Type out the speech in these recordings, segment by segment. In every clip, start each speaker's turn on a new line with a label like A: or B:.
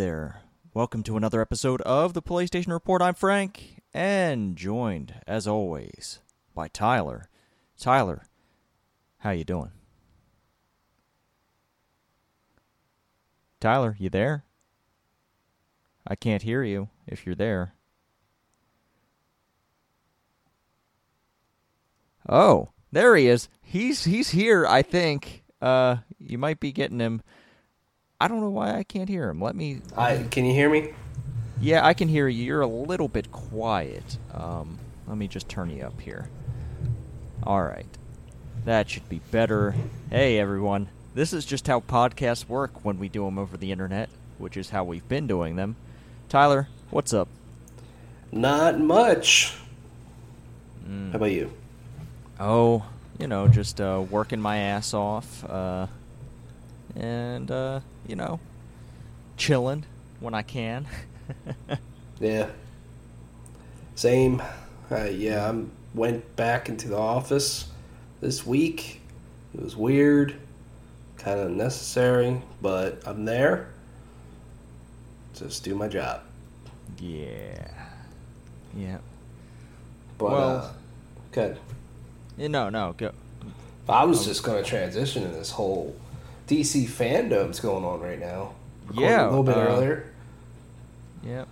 A: there. Welcome to another episode of the PlayStation Report. I'm Frank, and joined, as always, by Tyler. Tyler, how you doing? Tyler, you there? I can't hear you if you're there. Oh, there he is. He's he's here, I think. Uh you might be getting him. I don't know why I can't hear him. Let me
B: I can you hear me?
A: Yeah, I can hear you. You're a little bit quiet. Um let me just turn you up here. All right. That should be better. Hey everyone. This is just how podcasts work when we do them over the internet, which is how we've been doing them. Tyler, what's up?
B: Not much.
A: Mm.
B: How about you?
A: Oh, you know, just uh, working my ass off, uh, and uh, you know, chilling when I can.
B: Yeah. Same. Uh, yeah, I went back into the office this week. It was weird, kind of necessary, but I'm there. Just do my job.
A: yeah, yeah.
B: But
A: Well-
B: uh, good.
A: No, no, go.
B: I was just going to transition in this whole DC fandom's going on right now. Recorded
A: Yeah,
B: a little bit
A: uh,
B: earlier.
A: Yeah.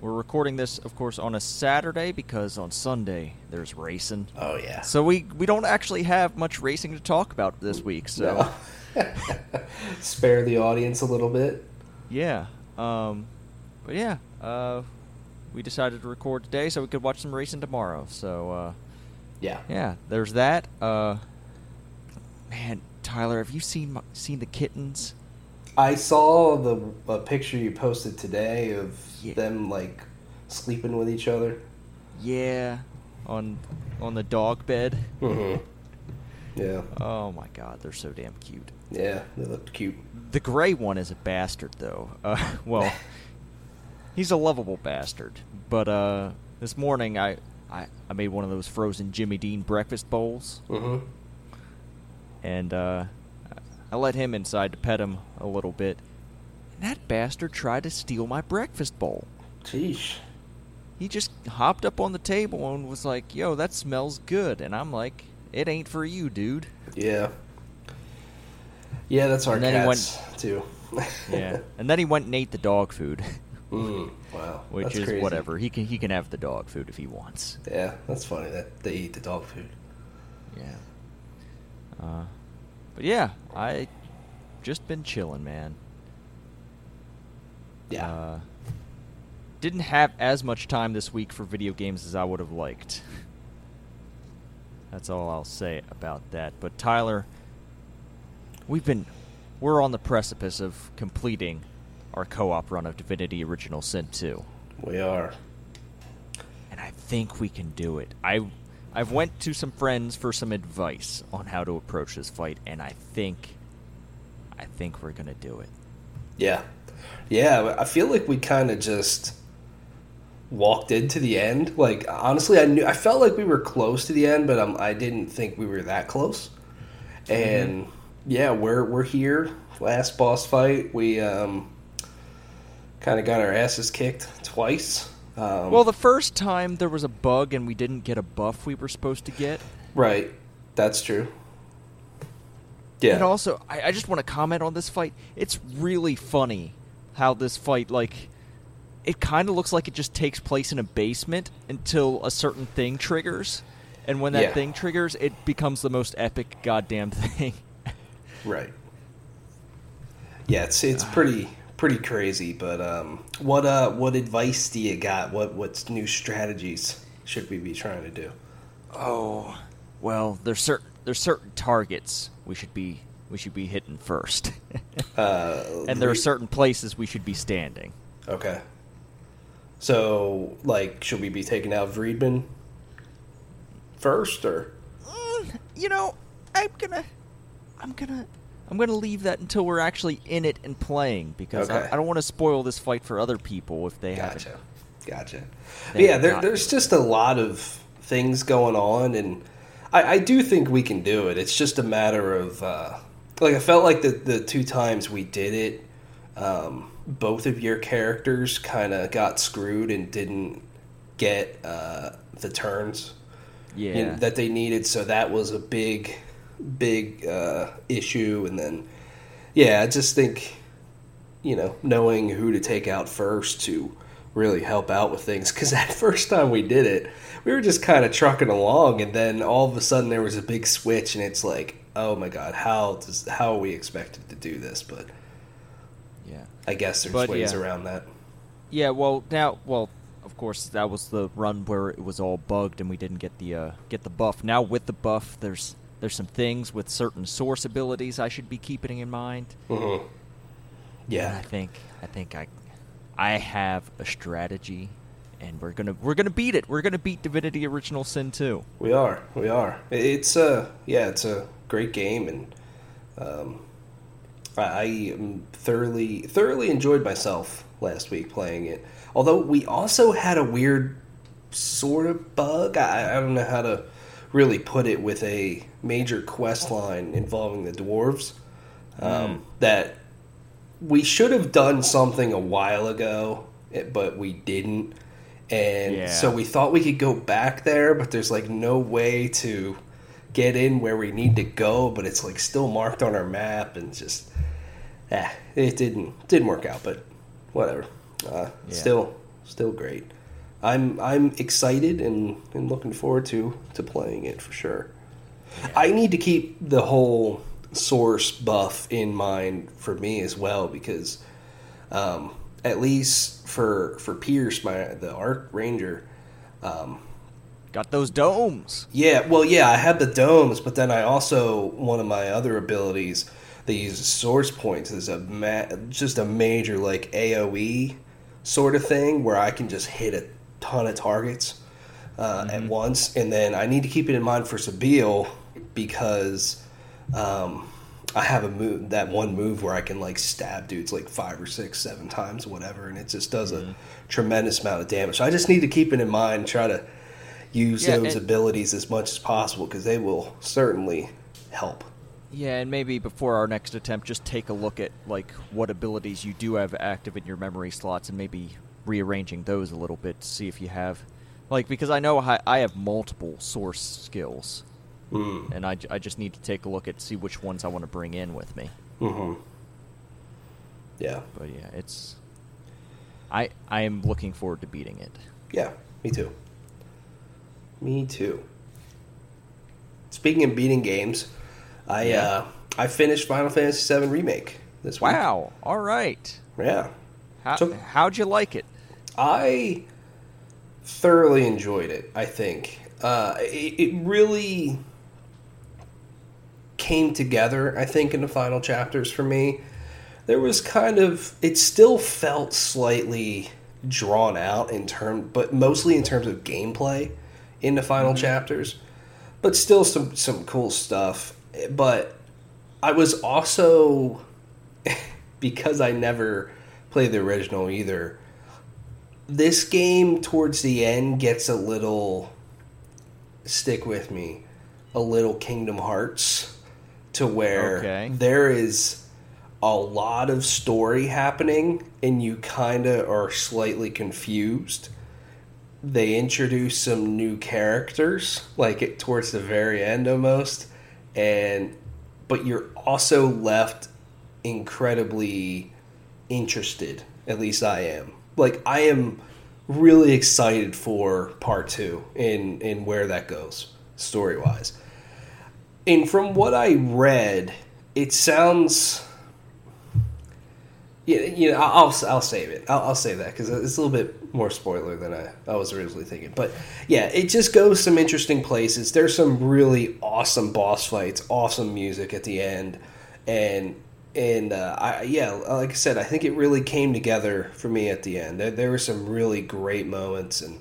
A: We're recording this, of course, on a Saturday because on Sunday there's racing.
B: Oh yeah.
A: So we we don't actually have much racing to talk about this week. So
B: No. Spare the audience a little bit.
A: yeah, um, but yeah, uh, we decided to record today so we could watch some racing tomorrow. So uh,
B: Yeah.
A: yeah, there's that. Uh, man, Tyler, have you seen my, seen the kittens?
B: I saw the a picture you posted today of
A: Yeah.
B: them like sleeping with each other.
A: Yeah, on on the dog bed.
B: Mm-hmm. Yeah.
A: Oh my God, they're so damn cute.
B: Yeah. They looked cute.
A: The gray one is a bastard, though. Uh, well, he's a lovable bastard. But uh, this morning, I, I I made one of those frozen Jimmy Dean breakfast bowls,
B: Mm-hmm.
A: And uh, I let him inside to pet him a little bit. And that bastard tried to steal my breakfast bowl.
B: Sheesh.
A: He just hopped up on the table and was like, "Yo, that smells good," and I'm like, "It ain't for you, dude."
B: Yeah. Yeah, that's our
A: And then he
B: cats too.
A: Yeah, and then he went and ate the dog food,
B: mm, wow.
A: which
B: that's
A: is
B: crazy.
A: whatever. He can he can have the dog food if he wants.
B: Yeah, that's funny that they eat the dog food.
A: Yeah. Uh, but yeah, I just been chilling, man.
B: Yeah.
A: Uh, didn't have as much time this week for video games as I would have liked. That's all I'll say about that. But Tyler, we've been we're on the precipice of completing our co-op run of Divinity Original Sin 2.
B: we are.
A: and I think we can do it. I I've went to some friends for some advice on how to approach this fight, and I think I think we're gonna do it.
B: Yeah. Yeah, I feel like we kind of just walked into the end. Like honestly, I knew I felt like we were close to the end, but um, I didn't think we were that close. And yeah, we're we're here. Last boss fight, we um, kind of got our asses kicked twice. Um,
A: Well, the first time there was a bug and we didn't get a buff we were supposed to get.
B: right, that's true. Yeah,
A: And also, I, I just want to comment on this fight. It's really funny how this fight, like, it kind of looks like it just takes place in a basement until a certain thing triggers. And when that
B: Yeah.
A: thing triggers, it becomes the most epic goddamn thing.
B: Right. Yeah, it's it's pretty pretty crazy. But um, what uh what advice do you got? What what new strategies should we be trying to do?
A: Oh, well, there's certain there's certain targets we should be we should be hitting first,
B: Uh,
A: and there are certain places we should be standing.
B: Okay. So, like, should we be taking out Vredeman first, or
A: Mm, you know, I'm gonna, I'm gonna, I'm gonna leave that until we're actually in it and playing because
B: Okay.
A: I, I don't want to spoil this fight for other people if they
B: Gotcha.
A: haven't.
B: Gotcha.
A: They
B: yeah, there, there's just a lot of things going on, and I, I do think we can do it. It's just a matter of uh, like I felt like the the two times we did it, um, both of your characters kind of got screwed and didn't get uh, the turns
A: Yeah.
B: that they needed. So that was a big, big uh, issue. And then, yeah, I just think, you know, knowing who to take out first to really help out with things. Because that first time we did it, we were just kind of trucking along, and then all of a sudden there was a big switch, and it's like, oh my god, how does how are we expected to do this? But
A: yeah.
B: I guess there's
A: But,
B: ways
A: yeah.
B: around that.
A: Yeah, well, now, well, of course, that was the run where it was all bugged and we didn't get the uh, get the buff. Now with the buff, there's there's some things with certain source abilities I should be keeping in mind.
B: hmm
A: And I
B: Yeah,
A: think I think I I have a strategy, and we're gonna we're gonna beat it. We're gonna beat Divinity Original Sin 2.
B: we are, we are. It's a yeah, it's a great game, and um, I, I um, thoroughly thoroughly enjoyed myself last week playing it. Although we also had a weird sort of bug. I, I don't know how to really put it with a major quest line involving the dwarves. Um, That we should have done something a while ago, eh, but we didn't. And
A: Yeah.
B: so we thought we could go back there, but there's like no way to get in where we need to go, but it's like still marked on our map and just eh, it didn't didn't work out, but whatever. Uh,
A: Yeah.
B: Still still great. I'm I'm excited and, and looking forward to to playing it for sure. I need to keep the whole source buff in mind for me as well because um, at least for for Pierce, my the Arc Ranger, um,
A: Got those domes.
B: yeah, well, yeah, I had the domes, but then I also one of my other abilities that uses source points is a ma- just a major like AOE sort of thing where I can just hit a ton of targets uh, at once, and then I need to keep it in mind for Sebille because um, I have a move that one move where I can like stab dudes like five or six, seven times, whatever, and it just does a tremendous amount of damage. So I just need to keep it in mind, try to use
A: Yeah,
B: those
A: and-
B: abilities as much as possible because they will certainly help.
A: Yeah, and maybe before our next attempt, just take a look at like what abilities you do have active in your memory slots, and maybe rearranging those a little bit to see if you have, like, because I know I, I have multiple source skills,
B: Mm.
A: and I just need to take a look at see which ones I want to bring in with me.
B: hmm Yeah,
A: But yeah, it's I I am looking forward to beating it.
B: yeah, me too. Me too. Speaking of beating games, I
A: Yeah.
B: uh, I finished Final Fantasy VII Remake this week.
A: Wow! All right.
B: Yeah,
A: How,
B: So-
A: how'd you like it?
B: I thoroughly enjoyed it. I think uh, it, it really came together. I think in the final chapters for me, there was kind of it still felt slightly drawn out in term, but mostly in terms of gameplay in the final chapters. But still some some cool stuff. But I was also because I never played the original either this game towards the end gets a little stick with me a little kingdom hearts to where
A: Okay.
B: there is a lot of story happening and you kind of are slightly confused they introduce some new characters like it towards the very end almost and but you're also left incredibly interested at least i am like i am really excited for part two and in where that goes story wise and from what i read it sounds yeah, you know, I'll I'll, I'll save it. I'll, I'll say that because it's a little bit more spoiler than I, I was originally thinking. But yeah, it just goes some interesting places. There's some really awesome boss fights, awesome music at the end, and and uh, I yeah, like I said, I think it really came together for me at the end. There, there were some really great moments and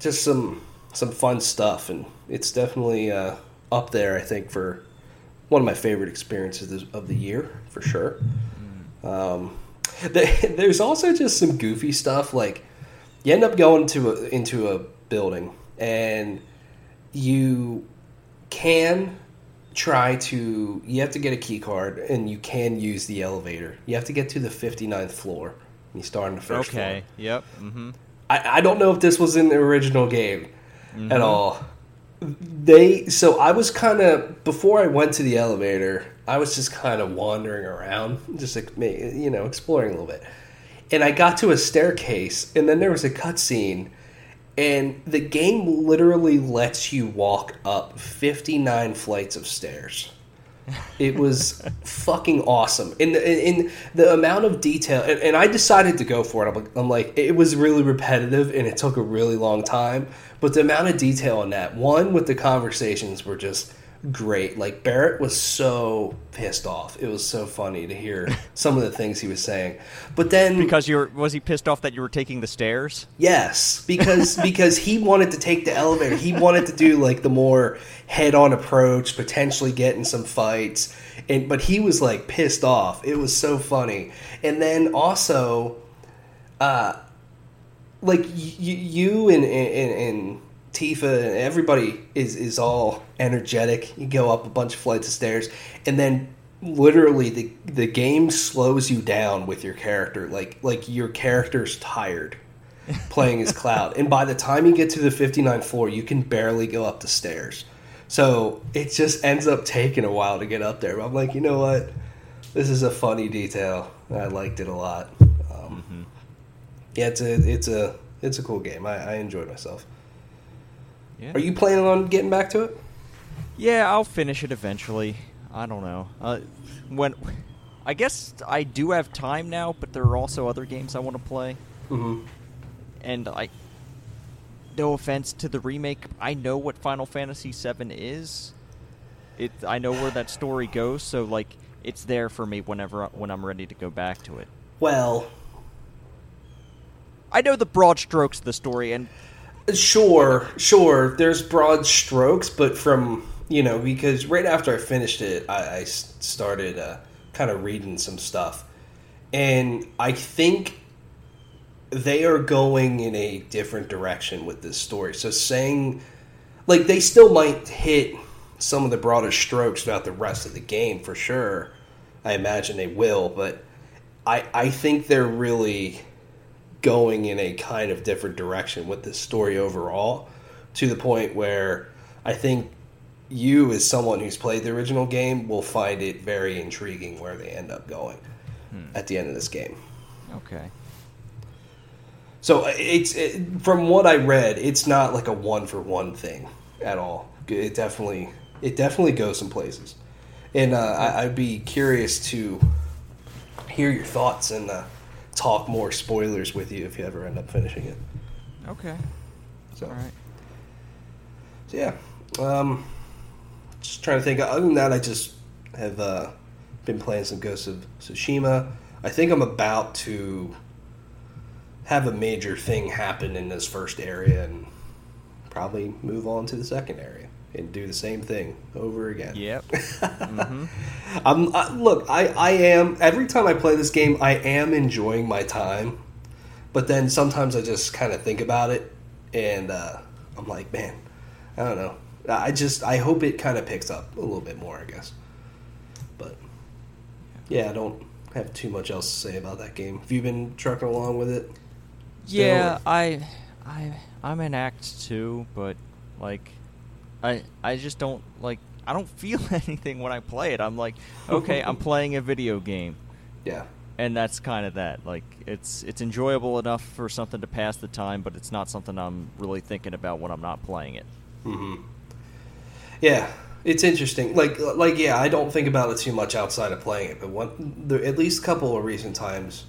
B: just some some fun stuff, and it's definitely uh, up there. I think for one of my favorite experiences of the year for sure. Um, there- there's also just some goofy stuff like you end up going to a, into a building and you can try to you have to get a key card and you can use the elevator. You have to get to the 59th floor. And you start on the first floor.
A: Okay. Yep. Mm-hmm.
B: I, I don't know if this was in the original game
A: Mm-hmm.
B: at all. They so I was kind of before I went to the elevator, I was just kind of wandering around, just like you know, exploring a little bit. And I got to a staircase, and then there was a cutscene, and the game literally lets you walk up fifty nine flights of stairs. It was fucking awesome. In the, in the amount of detail, and, and I decided to go for it. I'm like, I'm like, it was really repetitive and it took a really long time. But the amount of detail in that, one with the conversations were just great. Like Barret was so pissed off. It was so funny to hear some of the things he was saying. But then
A: Because you're was he pissed off that you were taking the stairs?
B: Yes, because because he wanted to take the elevator. He wanted to do like the more head-on approach, potentially get in some fights. And but he was like pissed off. It was so funny. And then also uh like y- y- you and and, and Tifa and everybody is is all energetic. You go up a bunch of flights of stairs and then literally the the game slows you down with your character. Like like your character's tired playing as cloud. And by the time you get to the 59th floor you can barely go up the stairs. So it just ends up taking a while to get up there. But i'm like you know what? This is a funny detail. I liked it a lot. Um, yeah it's a it's a it's a cool game. I, I enjoyed myself
A: Yeah.
B: are you planning on getting back to it
A: Yeah, I'll finish it eventually. I don't know. Uh, when I guess I do have time now, but there are also other games I want to play.
B: mm-hmm.
A: And I, no offense to the remake, I know what Final Fantasy VII is. It I know where that story goes, so like it's there for me whenever when I'm ready to go back to it.
B: well
A: I know the broad strokes of the story, and
B: Sure, sure. There's broad strokes, but from you know because right after I finished it, I, I started uh, kind of reading some stuff, and I think they are going in a different direction with this story. So saying like they still might hit some of the broader strokes throughout the rest of the game for sure. I imagine they will, but I I think they're really going in a kind of different direction with this story overall to the point where I think you as someone who's played the original game will find it very intriguing where they end up going at the end of this game.
A: okay,
B: So uh, it's it, from what I read, it's not like a one for one thing at all. It definitely it definitely goes some places, and uh, I, I'd be curious to hear your thoughts and uh, talk more spoilers with you if you ever end up finishing it.
A: okay,
B: So,
A: all right.
B: so yeah, um, just trying to think. Other than that, I just have uh, been playing some Ghosts of Tsushima. I think I'm about to have a major thing happen in this first area and probably move on to the second area and do the same thing over again.
A: Yep. mm-hmm.
B: I'm I, look. I I am every time I play this game, I am enjoying my time, but then sometimes I just kind of think about it, and uh, I'm like, man, I don't know. I just I hope it kind of picks up a little bit more. I guess, but yeah, I don't have too much else to say about that game. Have you been trucking along with it?
A: Yeah, I, I, I'm in Act Two, but like, I, I just don't like. I don't feel anything when I play it. I'm like, okay, I'm playing a video game,
B: Yeah,
A: and that's kind of that. Like, it's it's enjoyable enough for something to pass the time, but it's not something I'm really thinking about when I'm not playing it.
B: hmm Yeah, it's interesting. Like, like yeah, I don't think about it too much outside of playing it, but one, there, at least a couple of recent times,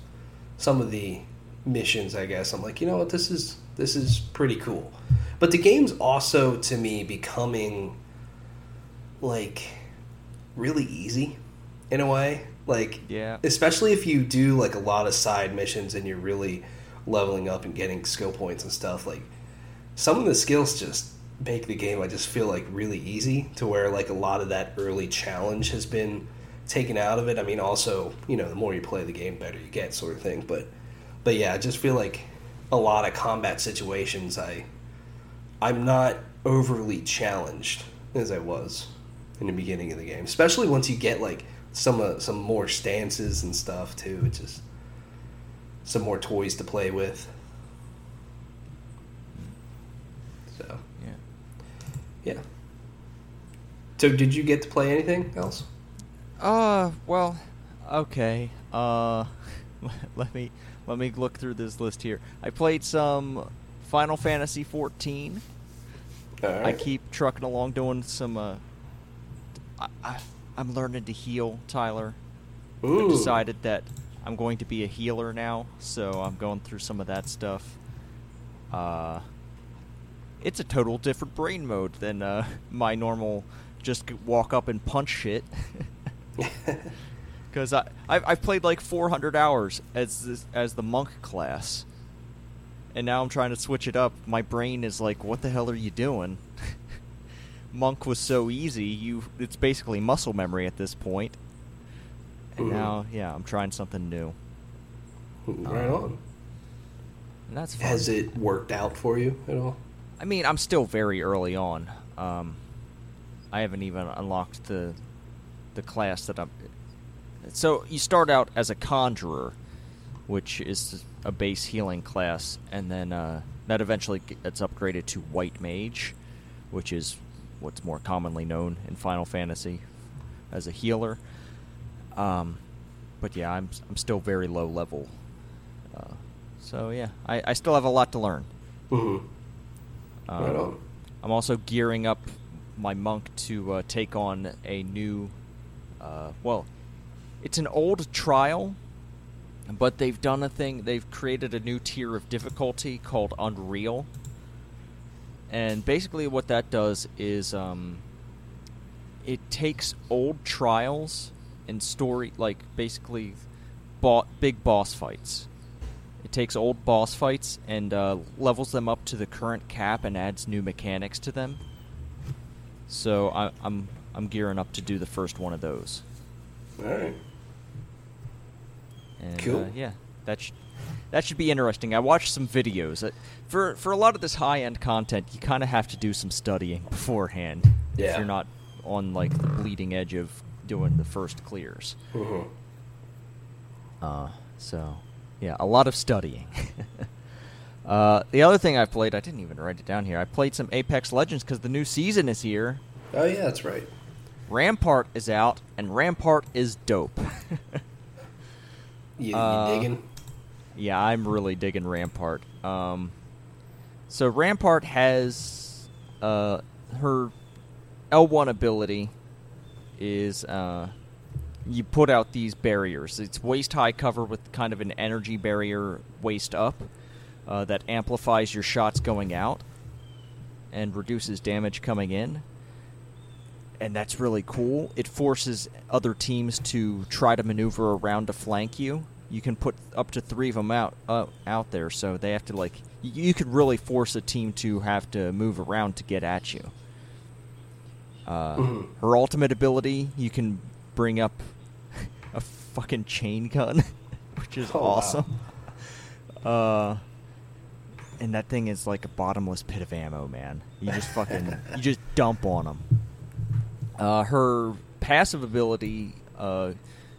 B: some of the missions, I guess, I'm like, you know what, this is this is pretty cool. But the game's also to me becoming like really easy in a way. Like,
A: Yeah.
B: especially if you do like a lot of side missions and you're really leveling up and getting skill points and stuff. Like, some of the skills just make the game I just feel like really easy to where like a lot of that early challenge has been taken out of it. I mean also, you know, the more you play the game better you get sort of thing, but but yeah, I just feel like a lot of combat situations I I'm not overly challenged as I was in the beginning of the game, especially once you get like some uh, some more stances and stuff too. It's just some more toys to play with. So
A: Yeah.
B: yeah. So did you get to play anything else?
A: Uh, well, okay. Uh, let me let me look through this list here. I played some Final Fantasy 14.
B: All
A: I keep trucking along doing some. Uh, I, I I'm learning to heal, Tyler.
B: Ooh.
A: I've decided that I'm going to be a healer now, so I'm going through some of that stuff. Uh, it's a total different brain mode than uh, my normal just walk up and punch shit. Because I I've, I've played like 400 hours as this, as the monk class, and now I'm trying to switch it up. My brain is like, what the hell are you doing? monk was so easy. You it's basically muscle memory at this point. And now, yeah, I'm trying something new.
B: right on.
A: And that's fun.
B: Has it worked out for you at all?
A: I mean, I'm still very early on. Um, I haven't even unlocked the the class that I'm. So you start out as a conjurer, which is a base healing class, and then uh, that eventually gets upgraded to white mage, which is what's more commonly known in Final Fantasy as a healer. Um, but yeah, I'm I'm still very low level. Uh, so yeah, I, I still have a lot to learn.
B: Mm-hmm.
A: Um,
B: right on.
A: I'm also gearing up my monk to uh, take on a new. Uh, well, it's an old trial, but they've done a thing. They've created a new tier of difficulty called Unreal. And basically, what that does is um, it takes old trials and story, like basically bo- big boss fights. It takes old boss fights and uh, levels them up to the current cap and adds new mechanics to them. So I, I'm I'm gearing up to do the first one of those.
B: All right.
A: And,
B: Cool.
A: Uh, yeah, that should that should be interesting. I watched some videos. Uh, for for a lot of this high end content, you kind of have to do some studying beforehand if you're not on like the bleeding edge of doing the first clears.
B: Mm-hmm.
A: Uh, so yeah, a lot of studying. uh, the other thing I played, I didn't even write it down here. I played some Apex Legends because the new season is here.
B: Oh yeah, that's right.
A: Rampart is out, and Rampart is dope.
B: You,
A: Uh,
B: digging?
A: Yeah, I'm really digging Rampart. Um, so Rampart has uh, her L1 ability is uh, you put out these barriers. It's waist high cover with kind of an energy barrier waist up uh, that amplifies your shots going out and reduces damage coming in. And that's really cool. It forces other teams to try to maneuver around to flank you. You can put up to three of them out uh, out there, so they have to like. You could really force a team to have to move around to get at you. Uh,
B: Mhm.
A: Her ultimate ability, you can bring up a fucking chain gun, which is
B: Oh, wow.
A: awesome. Uh, and that thing is like a bottomless pit of ammo, man. You just fucking, you just dump on them. Uh, her passive ability uh,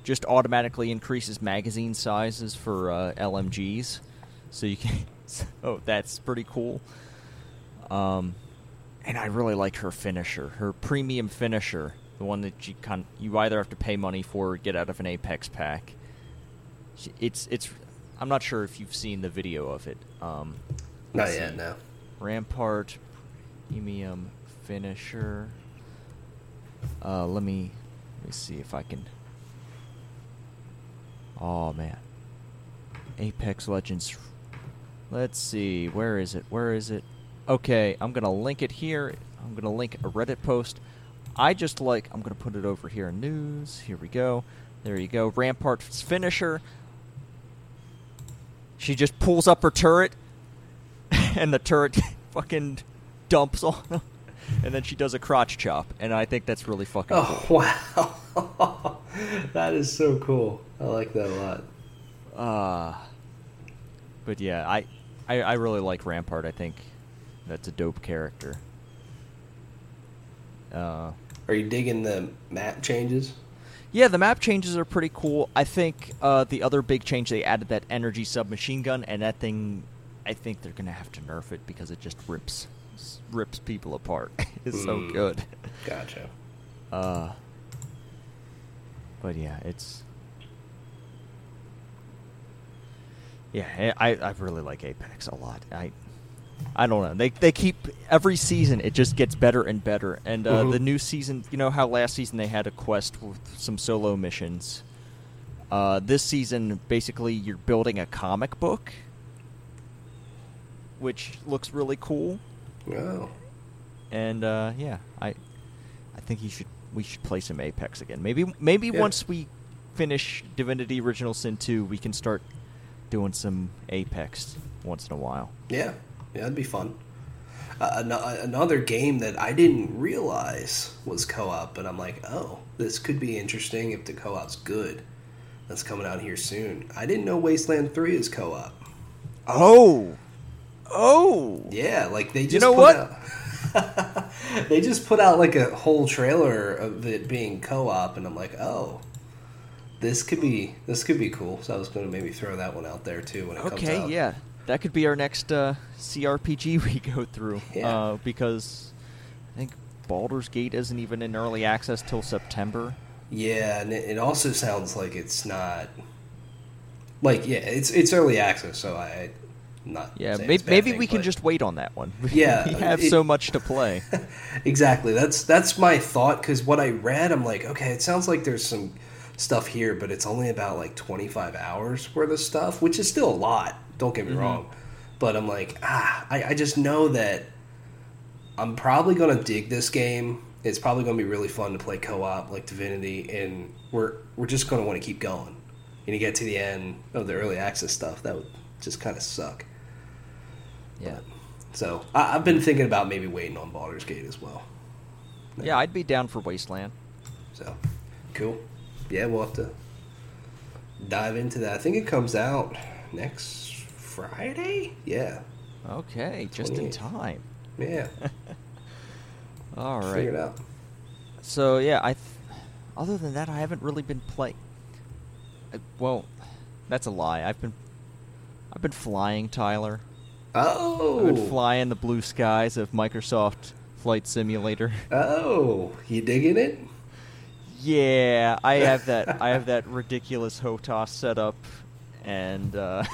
A: just automatically increases magazine sizes for uh, LMGs, so you can. So that's pretty cool. Um, and I really like her finisher, her premium finisher, the one that you can you either have to pay money for or get out of an Apex pack. It's it's. I'm not sure if you've seen the video of it. Um,
B: Not yet. No.
A: Rampart premium finisher. Uh, let me let me see if I can. Oh man, Apex Legends. Let's see, where is it? Where is it? Okay, I'm gonna link it here. I'm gonna link a Reddit post. I just like. I'm gonna put it over here in news. Here we go. There you go. Rampart's finisher. She just pulls up her turret, and the turret fucking dumps on him, and then she does a crotch chop, and I think that's really fucking
B: Oh
A: cool.
B: wow, that is so cool. I like that a lot.
A: Uh, but yeah, I, I I really like Rampart. I think that's a dope character. Uh,
B: Are you digging the map changes?
A: Yeah, the map changes are pretty cool. I think uh, the other big change they added that energy submachine gun, and that thing, I think they're gonna have to nerf it because it just rips rips people apart. it's so
B: Mm.
A: good.
B: Gotcha.
A: Uh, but yeah, it's yeah. I I really like Apex a lot. I I don't know. They they keep every season it just gets better and better. And uh,
B: Mhm.
A: the new season, you know how last season they had a quest with some solo missions. Uh, this season, basically, you're building a comic book, which looks really cool.
B: Oh.
A: And uh, yeah, I I think you should we should play some Apex again. Maybe maybe
B: Yeah.
A: once we finish Divinity Original Sin 2, we can start doing some Apex once in a while.
B: Yeah, yeah, that'd be fun. Uh, ano- another game that I didn't realize was co-op, but I'm like, oh, this could be interesting if the co-op's good. That's coming out here soon. I didn't know Wasteland Three is co-op.
A: Oh. Oh.
B: Yeah, like they just
A: You know
B: put
A: what?
B: out- they just put out like a whole trailer of it being co-op, and I'm like, oh, this could be this could be cool. So I was going to maybe throw that one out there too when it comes out.
A: Okay, yeah. That could be our next uh, CRPG we go through.
B: Yeah.
A: Uh, because I think Baldur's Gate isn't even in early access till September.
B: Yeah, and it, also sounds like it's not like yeah, it's it's early access, so I not
A: Yeah, maybe,
B: it's a bad
A: maybe
B: thing,
A: we can just wait on that one.
B: Yeah,
A: we have
B: it-
A: so much to play.
B: exactly. That's that's my thought because what I read, I'm like, okay, it sounds like there's some stuff here, but it's only about like 25 hours worth of stuff, which is still a lot. Don't get me
A: Mhm.
B: wrong, but I'm like, ah, I, I just know that I'm probably gonna dig this game. It's probably gonna be really fun to play co-op like Divinity, and we're we're just gonna want to keep going. And you get to the end of the early access stuff, that would just kind of suck.
A: Yeah.
B: So I, I've been thinking about maybe waiting on Baldur's Gate as well.
A: Yeah, I'd be down for Wasteland.
B: So cool. Yeah, we'll have to dive into that. I think it comes out next Friday. Yeah,
A: Okay, just in time.
B: yeah.
A: All right.
B: Figure it out.
A: So yeah, I. Th- other than that, I haven't really been playing. Well, that's a lie. I've been. I've been flying, Tyler.
B: Oh,
A: I've been flying the blue skies of Microsoft Flight Simulator.
B: oh, you digging it?
A: Yeah, I have that. I have that ridiculous HOTAS set up, and uh,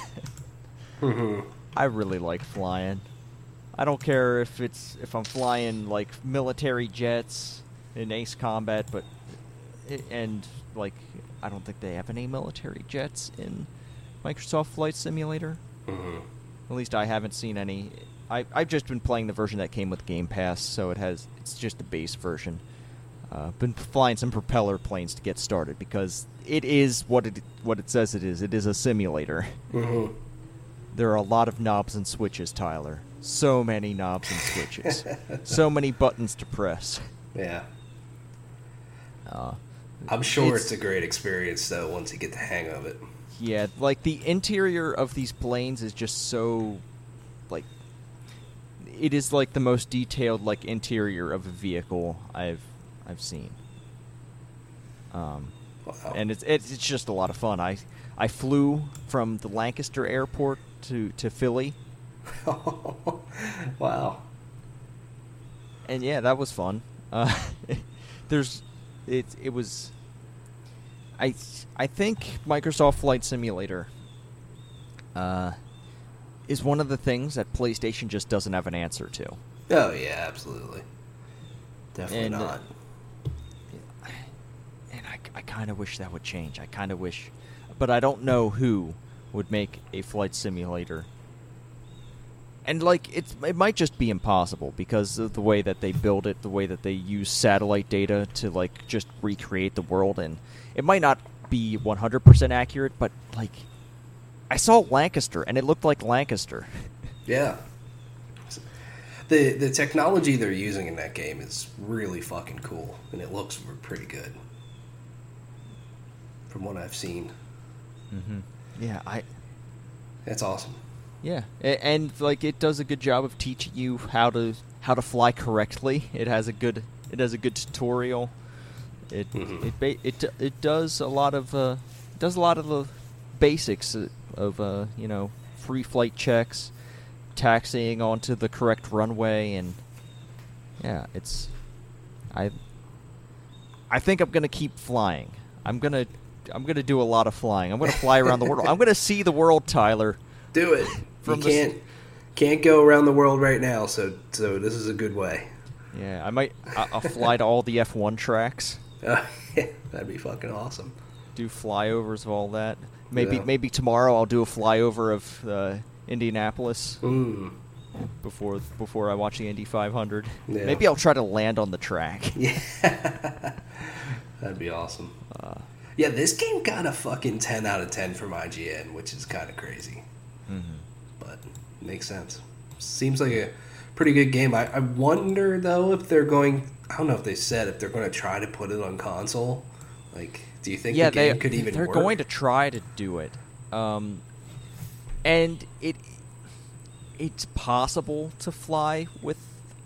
B: hmm
A: I really like flying. I don't care if it's if I'm flying like military jets in Ace Combat, but and like I don't think they have any military jets in Microsoft Flight Simulator.
B: hmm
A: At least I haven't seen any. I I've just been playing the version that came with Game Pass, so it has it's just the base version. Uh, been flying some propeller planes to get started because it is what it what it says it is. It is a simulator.
B: hmm
A: There are a lot of knobs and switches, Tyler. So many knobs and switches. so many buttons to press.
B: Yeah,
A: Uh,
B: I'm sure
A: It's-
B: it's, a great experience though once you get the hang of it.
A: Yeah, like the interior of these planes is just so like it is like the most detailed like interior of a vehicle I've I've seen. Um,
B: Wow.
A: and it's, it's it's just a lot of fun. I I flew from the Lancaster airport to to Philly,
B: wow.
A: and yeah, that was fun. Uh, there's it it was. I I think Microsoft Flight Simulator. Uh, is one of the things that PlayStation just doesn't have an answer to.
B: Oh yeah, absolutely. Definitely
A: And, uh,
B: not.
A: And I, I kind of wish that would change. I kind of wish, but I don't know who would make a flight simulator. And like it's it might just be impossible because of the way that they build it, the way that they use satellite data to like just recreate the world and it might not be 100% accurate, but like I saw Lancaster and it looked like Lancaster.
B: Yeah. The the technology they're using in that game is really fucking cool, and it looks pretty good. From what I've seen,
A: Mhm. Yeah, I
B: that's awesome.
A: Yeah, and like it does a good job of teaching you how to how to fly correctly. It has a good It has a good tutorial. It
B: Mhm.
A: it ba- it it does a lot of uh, does a lot of the basics uh, of uh, you know free flight checks, taxiing onto the correct runway, and yeah, it's I I think I'm gonna keep flying. I'm gonna I'm gonna do a lot of flying. I'm gonna fly around the world. I'm gonna see the world, Tyler.
B: Do it.
A: From
B: you can't can't go around the world right now, so so this is a good way.
A: Yeah, I might I'll fly to all the F1 tracks.
B: Uh, that'd be fucking awesome.
A: do flyovers of all that. Maybe
B: Yeah.
A: maybe tomorrow I'll do a flyover of uh, Indianapolis
B: Mm.
A: before before I watch the Indy 500.
B: Yeah.
A: Maybe I'll try to land on the track.
B: Yeah. That'd be awesome.
A: Uh,
B: Yeah, this game got a fucking 10 out of 10 from IGN, which is kind of crazy.
A: mhm.
B: Makes sense. Seems like a pretty good game. I, I wonder, though, if they're going. I don't know if they said if they're going to try to put it on console. Like, do you think
A: Yeah,
B: the game
A: they
B: could even Yeah,
A: they're
B: work?
A: going to try to do it, um, and it it's possible to fly with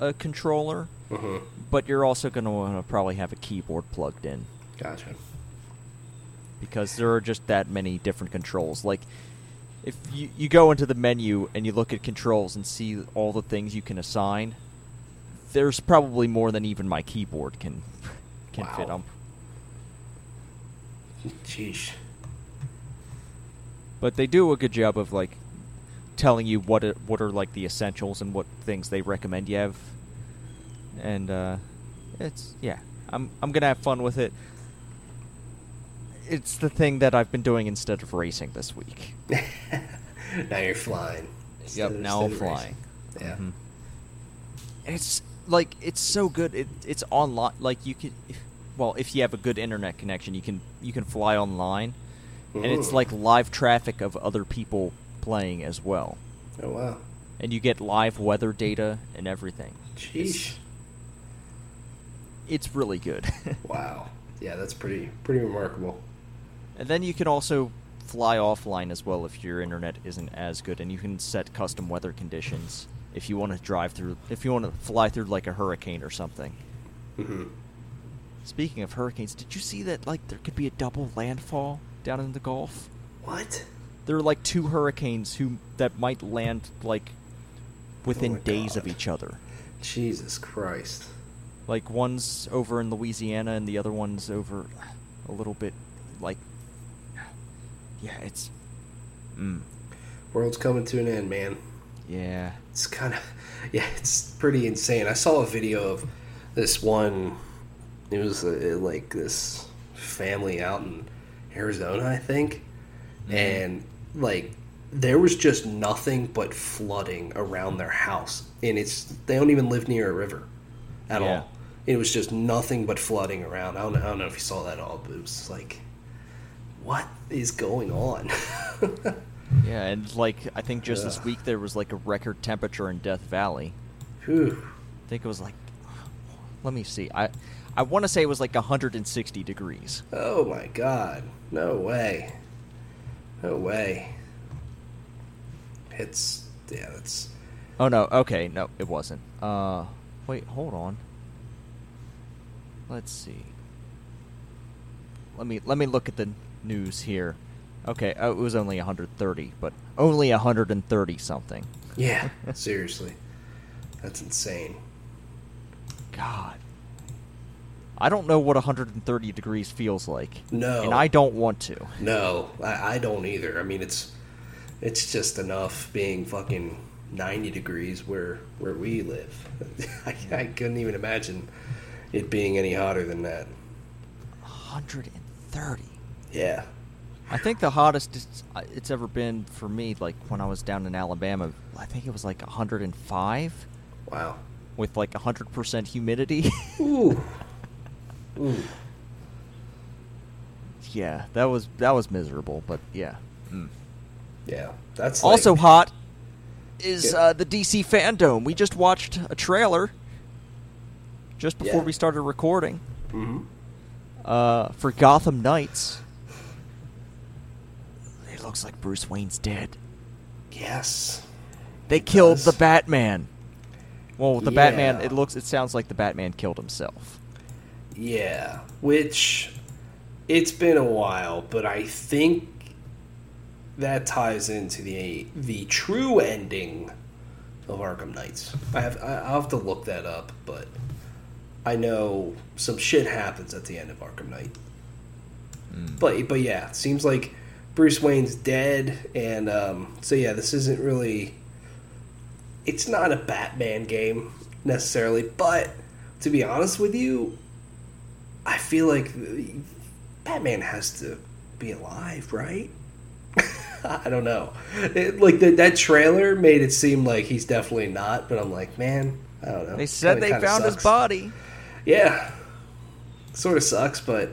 A: a controller,
B: Mhm.
A: but you're also going to want to probably have a keyboard plugged in.
B: Gotcha.
A: because there are just that many different controls. Like, if you, you go into the menu and you look at controls and see all the things you can assign, there's probably more than even my keyboard can can fit
B: Wow.
A: on. But they do a good job of like telling you what it, what are like the essentials and what things they recommend you have. And uh, it's yeah, I'm I'm gonna have fun with it. It's the thing that I've been doing instead of racing this week.
B: now you're flying.
A: Yep, now I'm flying.
B: Yeah.
A: Mhm. It's like it's so good. It it's online. Like you can, if, well, if you have a good internet connection, you can you can fly online, and it's like live traffic of other people playing as well,
B: Oh, wow.
A: and you get live weather data and everything.
B: Sheesh.
A: It's really good.
B: Wow. Yeah, that's pretty pretty remarkable.
A: And then you can also fly offline as well if your internet isn't as good, and you can set custom weather conditions if you want to drive through, if you want to fly through like a hurricane or something.
B: hmm
A: Speaking of hurricanes, did you see that like there could be a double landfall down in the Gulf?
B: What?
A: There are like two hurricanes who that might land like within
B: Oh
A: days of each other.
B: Jesus Christ.
A: Like one's over in Louisiana and the other one's over a little bit like yeah, it's mm,
B: World's coming to an end, man.
A: yeah.
B: It's kind of, yeah, it's pretty insane. I saw a video of this one. It was uh, like this family out in Arizona, I think,
A: Mhm.
B: and like there was just nothing but flooding around their house, and it's they don't even live near a river at
A: Yeah.
B: all. It was just nothing but flooding around. I don't, know, I don't know if you saw that at all, but it was like, what is going on?
A: Yeah, and like I think just this week there was like a record temperature in Death Valley.
B: Whew.
A: I think it was like let me see. I I want to say it was like 160 degrees.
B: Oh my god. No way. No way. It's yeah, that's
A: Oh no, okay, no, it wasn't. Uh wait, hold on. Let's see. Let me let me look at the news here. Okay, oh, it was only 130, but only 130 something.
B: yeah, seriously. That's insane.
A: God. I don't know what 130 degrees feels like.
B: No.
A: And I don't want to.
B: No, I, I don't either. I mean it's it's just enough being fucking ninety degrees where where we live. I, I couldn't even imagine it being any hotter than that.
A: 130.
B: Yeah.
A: I think the hottest it's, uh, it's ever been for me, like when I was down in Alabama, I think it was like 105
B: Wow.
A: with like 100% humidity.
B: Ooh. Ooh.
A: yeah, that was that was miserable, but yeah. Mm.
B: Yeah. That's
A: Also
B: like-
A: hot is
B: Yeah.
A: uh, the DC fandom. We just watched a trailer just before
B: Yeah.
A: we started recording
B: Mhm.
A: uh, for Gotham Knights. Looks like Bruce Wayne's dead.
B: Yes.
A: They killed
B: does.
A: the Batman. Well, the Batman, it looks. It sounds like the Batman killed himself.
B: Yeah, which it's been a while, but I think that ties into the the true ending of Arkham Knights. I have I- I'll have to look that up, but I know some shit happens at the end of Arkham Knight. Hmm. But but yeah, it seems like Bruce Wayne's dead, and um, so yeah, this isn't really. It's not a Batman game necessarily, but to be honest with you, I feel like Batman has to be alive, right? I don't know. It, like the, that trailer made it seem like he's definitely not, but I'm like, man, I don't know.
A: They said they found his body.
B: Yeah, sort of sucks, but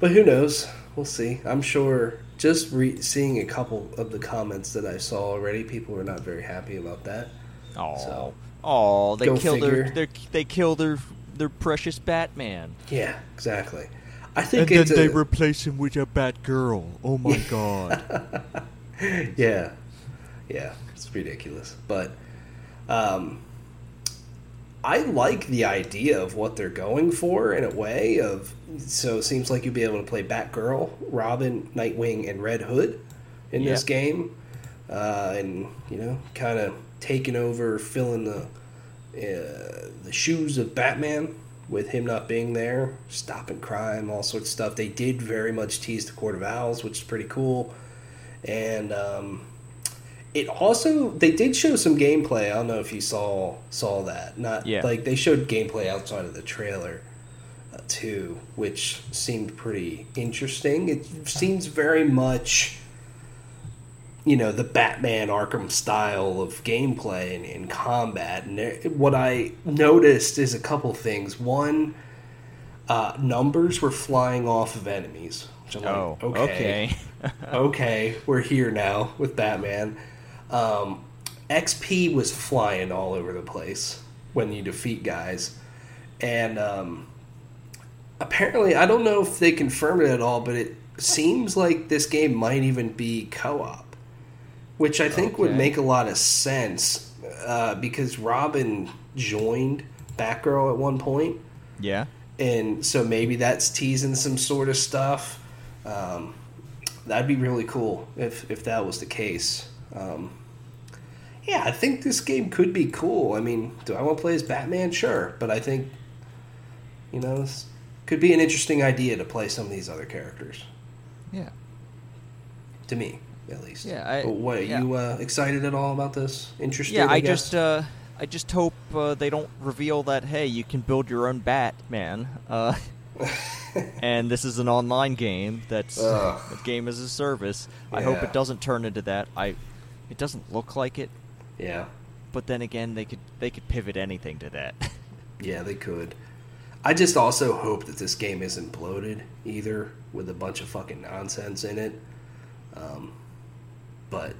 B: but who knows? We'll see. I'm sure. Just re- seeing a couple of the comments that I saw already, people were not very happy about that.
A: Oh,
B: So,
A: oh, they
B: go
A: killed their,
B: figure.
A: their. They killed their their precious Batman.
B: Yeah, exactly. I think and it's a,
A: replace him with a Batgirl. Oh my god.
B: yeah, yeah, it's ridiculous. But um, I like the idea of what they're going for in a way of. So it seems like you'll be able to play Batgirl, Robin, Nightwing, and Red Hood in this game, uh, and you know, kind of taking over, filling the uh, the shoes of Batman with him not being there, stopping crime, all sorts of stuff. They did very much tease the Court of Owls, which is pretty cool. And um, it also they did show some gameplay. I don't know if you saw saw that. Not
A: Yeah.
B: like they showed gameplay outside of the trailer uh, too, which seemed pretty interesting. It seems very much you know the Batman Arkham style of gameplay and, and combat. And there, what I noticed is a couple things. One, uh, numbers were flying off of enemies. Which I'm
A: oh,
B: like,
A: okay.
B: okay, we're here now with Batman. Um, XP was flying all over the place when you defeat guys, and um, apparently, I don't know if they confirmed it at all, but it seems like this game might even be co-op, which I think would make a lot of sense uh, because Robin joined Batgirl at one point
A: yeah.
B: and so maybe that's teasing some sort of stuff. Um, that'd be really cool if if that was the case. Um, yeah, I think this game could be cool. I mean, do I want to play as Batman? Sure, but I think you know this could be an interesting idea to play some of these other characters.
A: Yeah.
B: To me, at least.
A: Yeah, I-
B: But what are
A: yeah.
B: you uh, excited at all about this? Interested?
A: Yeah, I,
B: guess?
A: just uh, I just hope uh, they don't reveal that hey, you can build your own Batman. Uh, and this is an online game that's a game as a service. I hope it doesn't turn into that. I it doesn't look like it,
B: yeah.
A: but then again, they could they could pivot anything to that.
B: Yeah, they could. I just also hope that this game isn't bloated either with a bunch of fucking nonsense in it. Um, but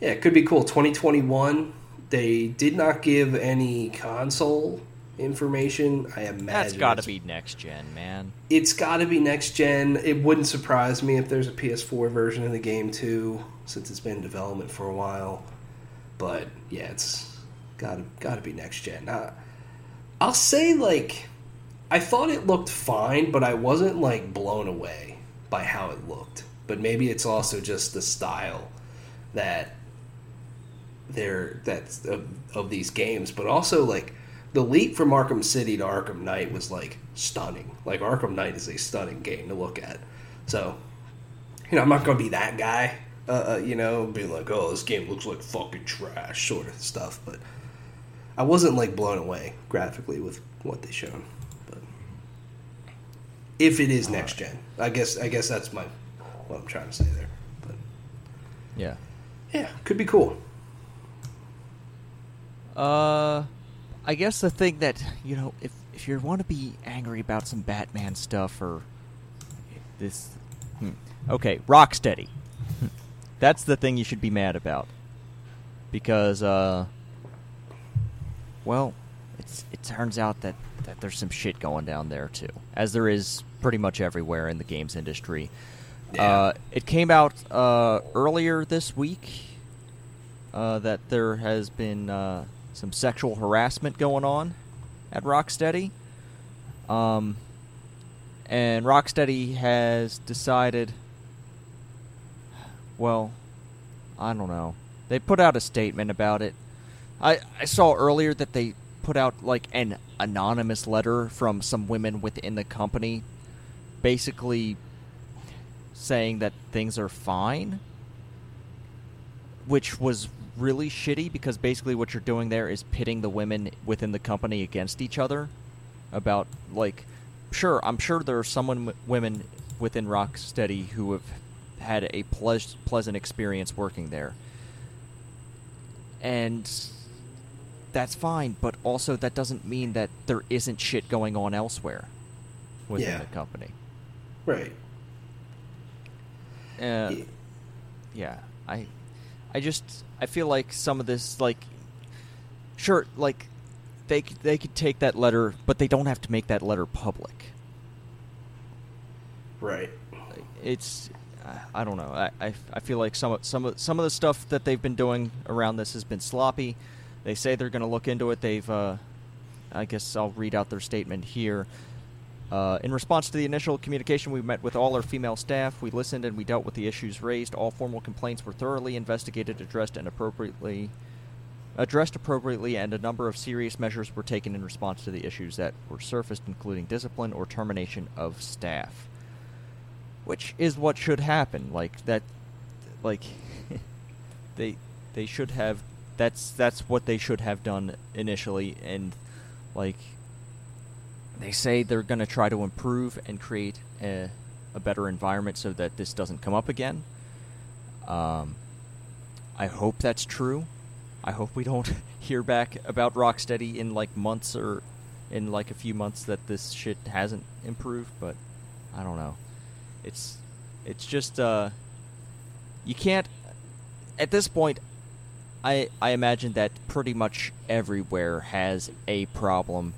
B: yeah, it could be cool. 2021. They did not give any console information. I imagine
A: That's got to be next gen, man.
B: It's got to be next gen. It wouldn't surprise me if there's a PS4 version of the game too, since it's been in development for a while. But yeah, it's got to got to be next gen. I, I'll say like I thought it looked fine, but I wasn't like blown away by how it looked. But maybe it's also just the style that they're that's of, of these games, but also like the leap from Arkham City to Arkham Knight was like stunning. Like Arkham Knight is a stunning game to look at. So, you know, I'm not gonna be that guy. Uh, uh, you know, being like, oh, this game looks like fucking trash, sort of stuff. But I wasn't like blown away graphically with what they showed. But if it is next gen, I guess I guess that's my what I'm trying to say there. But
A: Yeah.
B: yeah, could be cool.
A: Uh, I guess the thing that you know, if if you want to be angry about some Batman stuff or this, hmm, okay, Rocksteady. That's the thing you should be mad about, because uh, well, it's it turns out that that there's some shit going down there too, as there is pretty much everywhere in the games industry.
B: Yeah.
A: Uh, it came out uh, earlier this week uh, that there has been uh, some sexual harassment going on at Rocksteady. Um, and Rocksteady has decided. Well, I don't know. They put out a statement about it. I I saw earlier that they put out like an anonymous letter from some women within the company, basically saying that things are fine, which was really shitty because basically what you're doing there is pitting the women within the company against each other about like sure i'm sure there are some women within rocksteady who have had a pleas- pleasant experience working there and that's fine but also that doesn't mean that there isn't shit going on elsewhere within
B: Yeah.
A: the company
B: Right.
A: uh,
B: Yeah.
A: yeah i i just i feel like some of this like sure like they they could take that letter but they don't have to make that letter public
B: Right.
A: It's I- don't know i i, I feel like some of some of some of the stuff that they've been doing around this has been sloppy they say they're going to look into it they've uh i guess i'll read out their statement here uh, in response to the initial communication, we met with all our female staff. We listened and we dealt with the issues raised. All formal complaints were thoroughly investigated, addressed, and appropriately addressed appropriately, and a number of serious measures were taken in response to the issues that were surfaced, including discipline or termination of staff. Which is what should happen. Like that, like they they should have. That's that's what they should have done initially, and like they say they're going to try to improve and create a, a better environment so that this doesn't come up again. Um, I hope that's true. I hope we don't hear back about Rocksteady in like months or in like a few months that this shit hasn't improved, but I don't know. It's it's just uh you can't at this point I I imagine that pretty much everywhere has a problem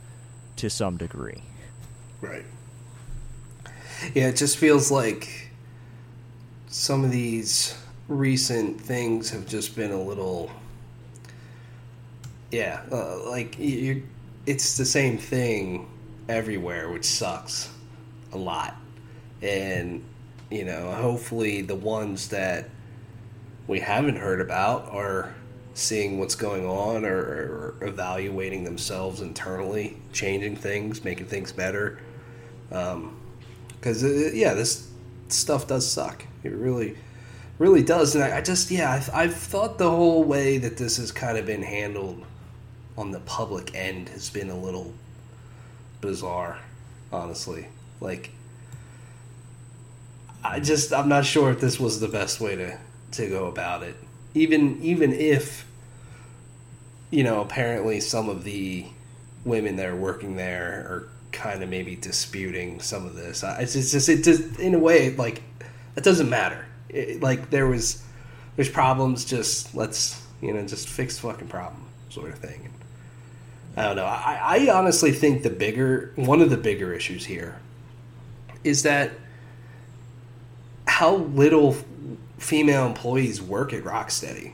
A: to some degree.
B: Right. Yeah, it just feels like some of these recent things have just been a little. Yeah, uh, like you, it's the same thing everywhere, which sucks a lot. And you know, hopefully, the ones that we haven't heard about are seeing what's going on or, or evaluating themselves internally, changing things, making things better. Because, uh, yeah, this stuff does suck. It really, really does. And I, I just, yeah, I've, I've thought the whole way that this has kind of been handled on the public end has been a little bizarre, honestly. Like, I just I'm not sure if this was the best way to to go about it. Even even if you know apparently some of the women that are working there are kind of maybe disputing some of this. It's just, it just in a way like it doesn't matter. It, like there was there's problems. Just let's you know just fix fucking problem sort of thing. I don't know. I, I honestly think the bigger one of the bigger issues here is that how little female employees work at Rocksteady.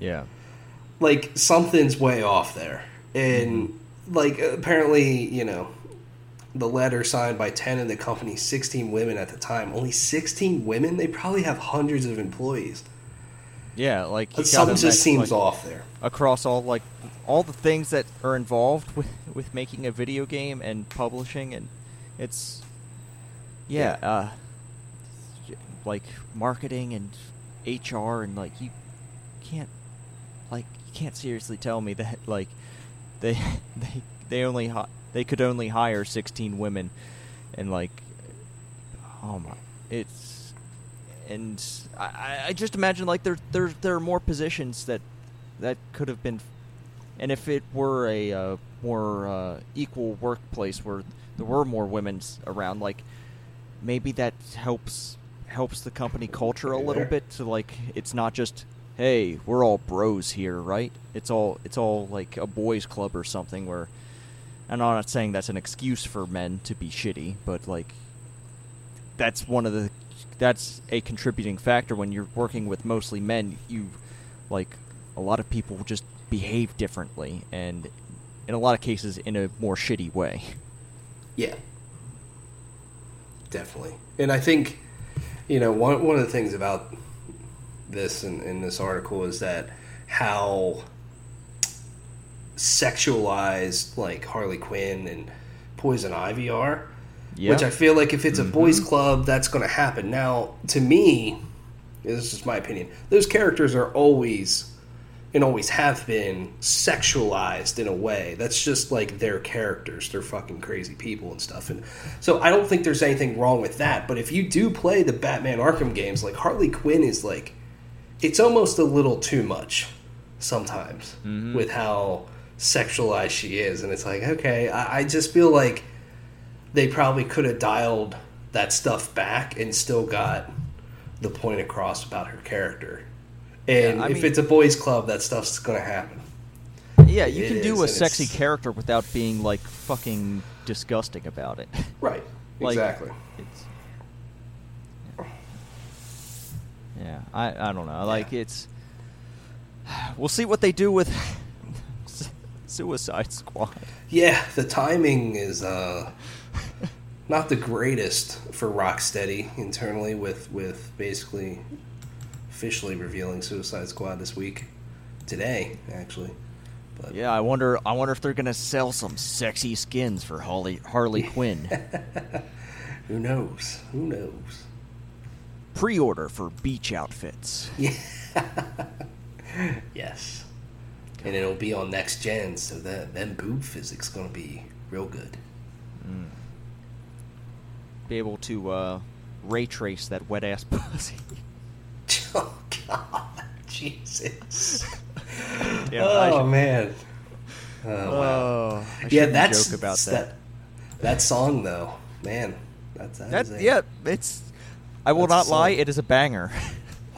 A: Yeah.
B: Like something's way off there, and like apparently, you know, the letter signed by ten of the company's sixteen women at the time. Only sixteen women. They probably have hundreds of employees.
A: Yeah, like
B: Something just
A: make,
B: seems
A: like,
B: off there.
A: across all like all the things that are involved with with making a video game and publishing and it's yeah,
B: Yeah.
A: uh like marketing and HR and like you can't like you can't seriously tell me that like they they they only they could only hire 16 women and like oh my it's and I, I- I just imagine like there there there are more positions that that could have been and if it were a uh, more uh, equal workplace where there were more women around like maybe that helps helps the company culture a little bit to like it's not just hey we're all bros here right it's all it's all like a boys club or something where and I'm not saying that's an excuse for men to be shitty but like that's one of the that's a contributing factor when you're working with mostly men you like a lot of people just behave differently, and in a lot of cases, in a more shitty way.
B: Yeah. Definitely. And I think, you know, one, one of the things about this in, in this article is that how sexualized like Harley Quinn and Poison Ivy are.
A: Yeah.
B: Which I feel like if it's a boys' mm-hmm. club, that's going to happen. Now, to me, this is just my opinion. Those characters are always and always have been sexualized in a way. That's just like their characters. They're fucking crazy people and stuff. And so I don't think there's anything wrong with that. But if you do play the Batman Arkham games, like Harley Quinn is like, it's almost a little too much sometimes mm-hmm. with how sexualized she is. And it's like, okay, I, I just feel like they probably could have dialed that stuff back and still got the point across about her character. And
A: Yeah,
B: if
A: mean-
B: it's a boys' club, that stuff's going to happen.
A: Yeah, you
B: It
A: can
B: is,
A: do a sexy
B: it's-
A: character without being like fucking disgusting about it.
B: Right.
A: Like,
B: exactly.
A: It's, yeah, I I don't know. Like it's we'll see what they do with Suicide Squad.
B: Yeah, the timing is uh, not the greatest for Rocksteady internally with with basically officially revealing Suicide Squad this week today actually. But
A: Yeah, I wonder I wonder if they're gonna sell some sexy skins for Harley Harley Quinn.
B: who knows? Who knows?
A: Pre-order for beach outfits.
B: Yeah. yes. And it'll be on next gen, so that then boob physics gonna be real good.
A: Be able to uh, ray trace that wet ass pussy.
B: Oh God, Jesus!
A: Yeah,
B: oh
A: should-
B: man. Oh, wow.
A: Oh, I
B: yeah, that's
A: joke about that.
B: that. That song though, man. That's that
A: That
B: is a-
A: yeah, it's. I will not lie, it is a banger.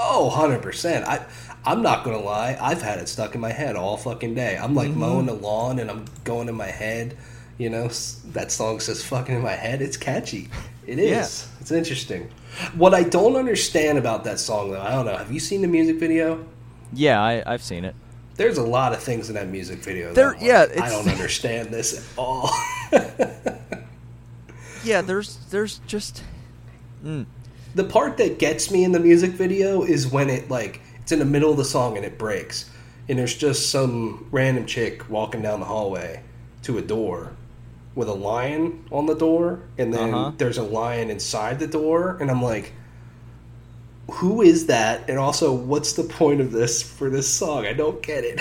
B: Oh, 100 percent. I I'm not gonna lie. I've had it stuck in my head all fucking day. I'm like
A: Mm-hmm.
B: mowing the lawn and I'm going in my head. You know, that song's just fucking in my head. It's catchy. It is.
A: Yeah.
B: It's interesting. What I don't understand about that song though, I don't know. Have you seen the music video?
A: yeah, I, I've seen it.
B: There's a lot of things in that music video.
A: There-
B: that
A: yeah,
B: like, I don't understand this at all.
A: Yeah, there's there's just. Mm,
B: The part that gets me in the music video is when it like it's in the middle of the song and it breaks, and there's just some random chick walking down the hallway to a door with a lion on the door, and then
A: Uh-huh.
B: there's a lion inside the door, and I'm like, who is that? And also, what's the point of this for this song? I don't get it.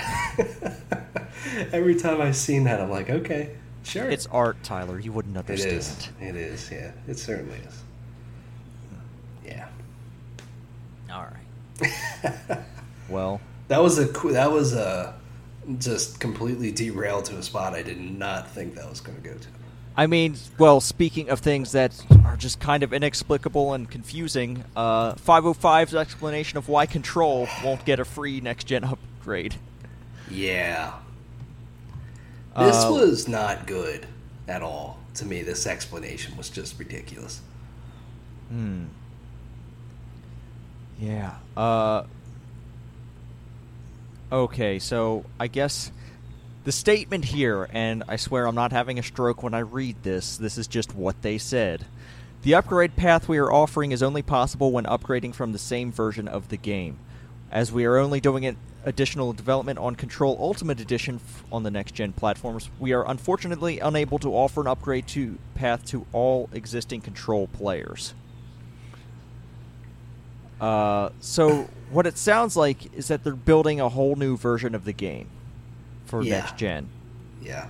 B: Every time I've seen that, I'm like, okay, sure.
A: it's art, Tyler. You wouldn't
B: It
A: understand.
B: is. It is. Yeah. It certainly is. Yeah.
A: All right. well,
B: That was a that was a just completely derailed to a spot I did not think that was going to go to.
A: I mean, well, speaking of things that are just kind of inexplicable and confusing, uh, 505's explanation of why Control won't get a free next gen upgrade.
B: Yeah. This
A: Uh,
B: was not good at all to me. This explanation was just ridiculous.
A: Hmm. Yeah. Uh. Okay, so I guess the statement here, and I swear I'm not having a stroke when I read this, this is just what they said. The upgrade path we are offering is only possible when upgrading from the same version of the game. As we are only doing it additional development on Control Ultimate Edition f- on the next gen platforms, we are unfortunately unable to offer an upgrade to path to all existing Control players. Uh, so what it sounds like is that they're building a whole new version of the game for
B: Yeah.
A: next gen.
B: Yeah.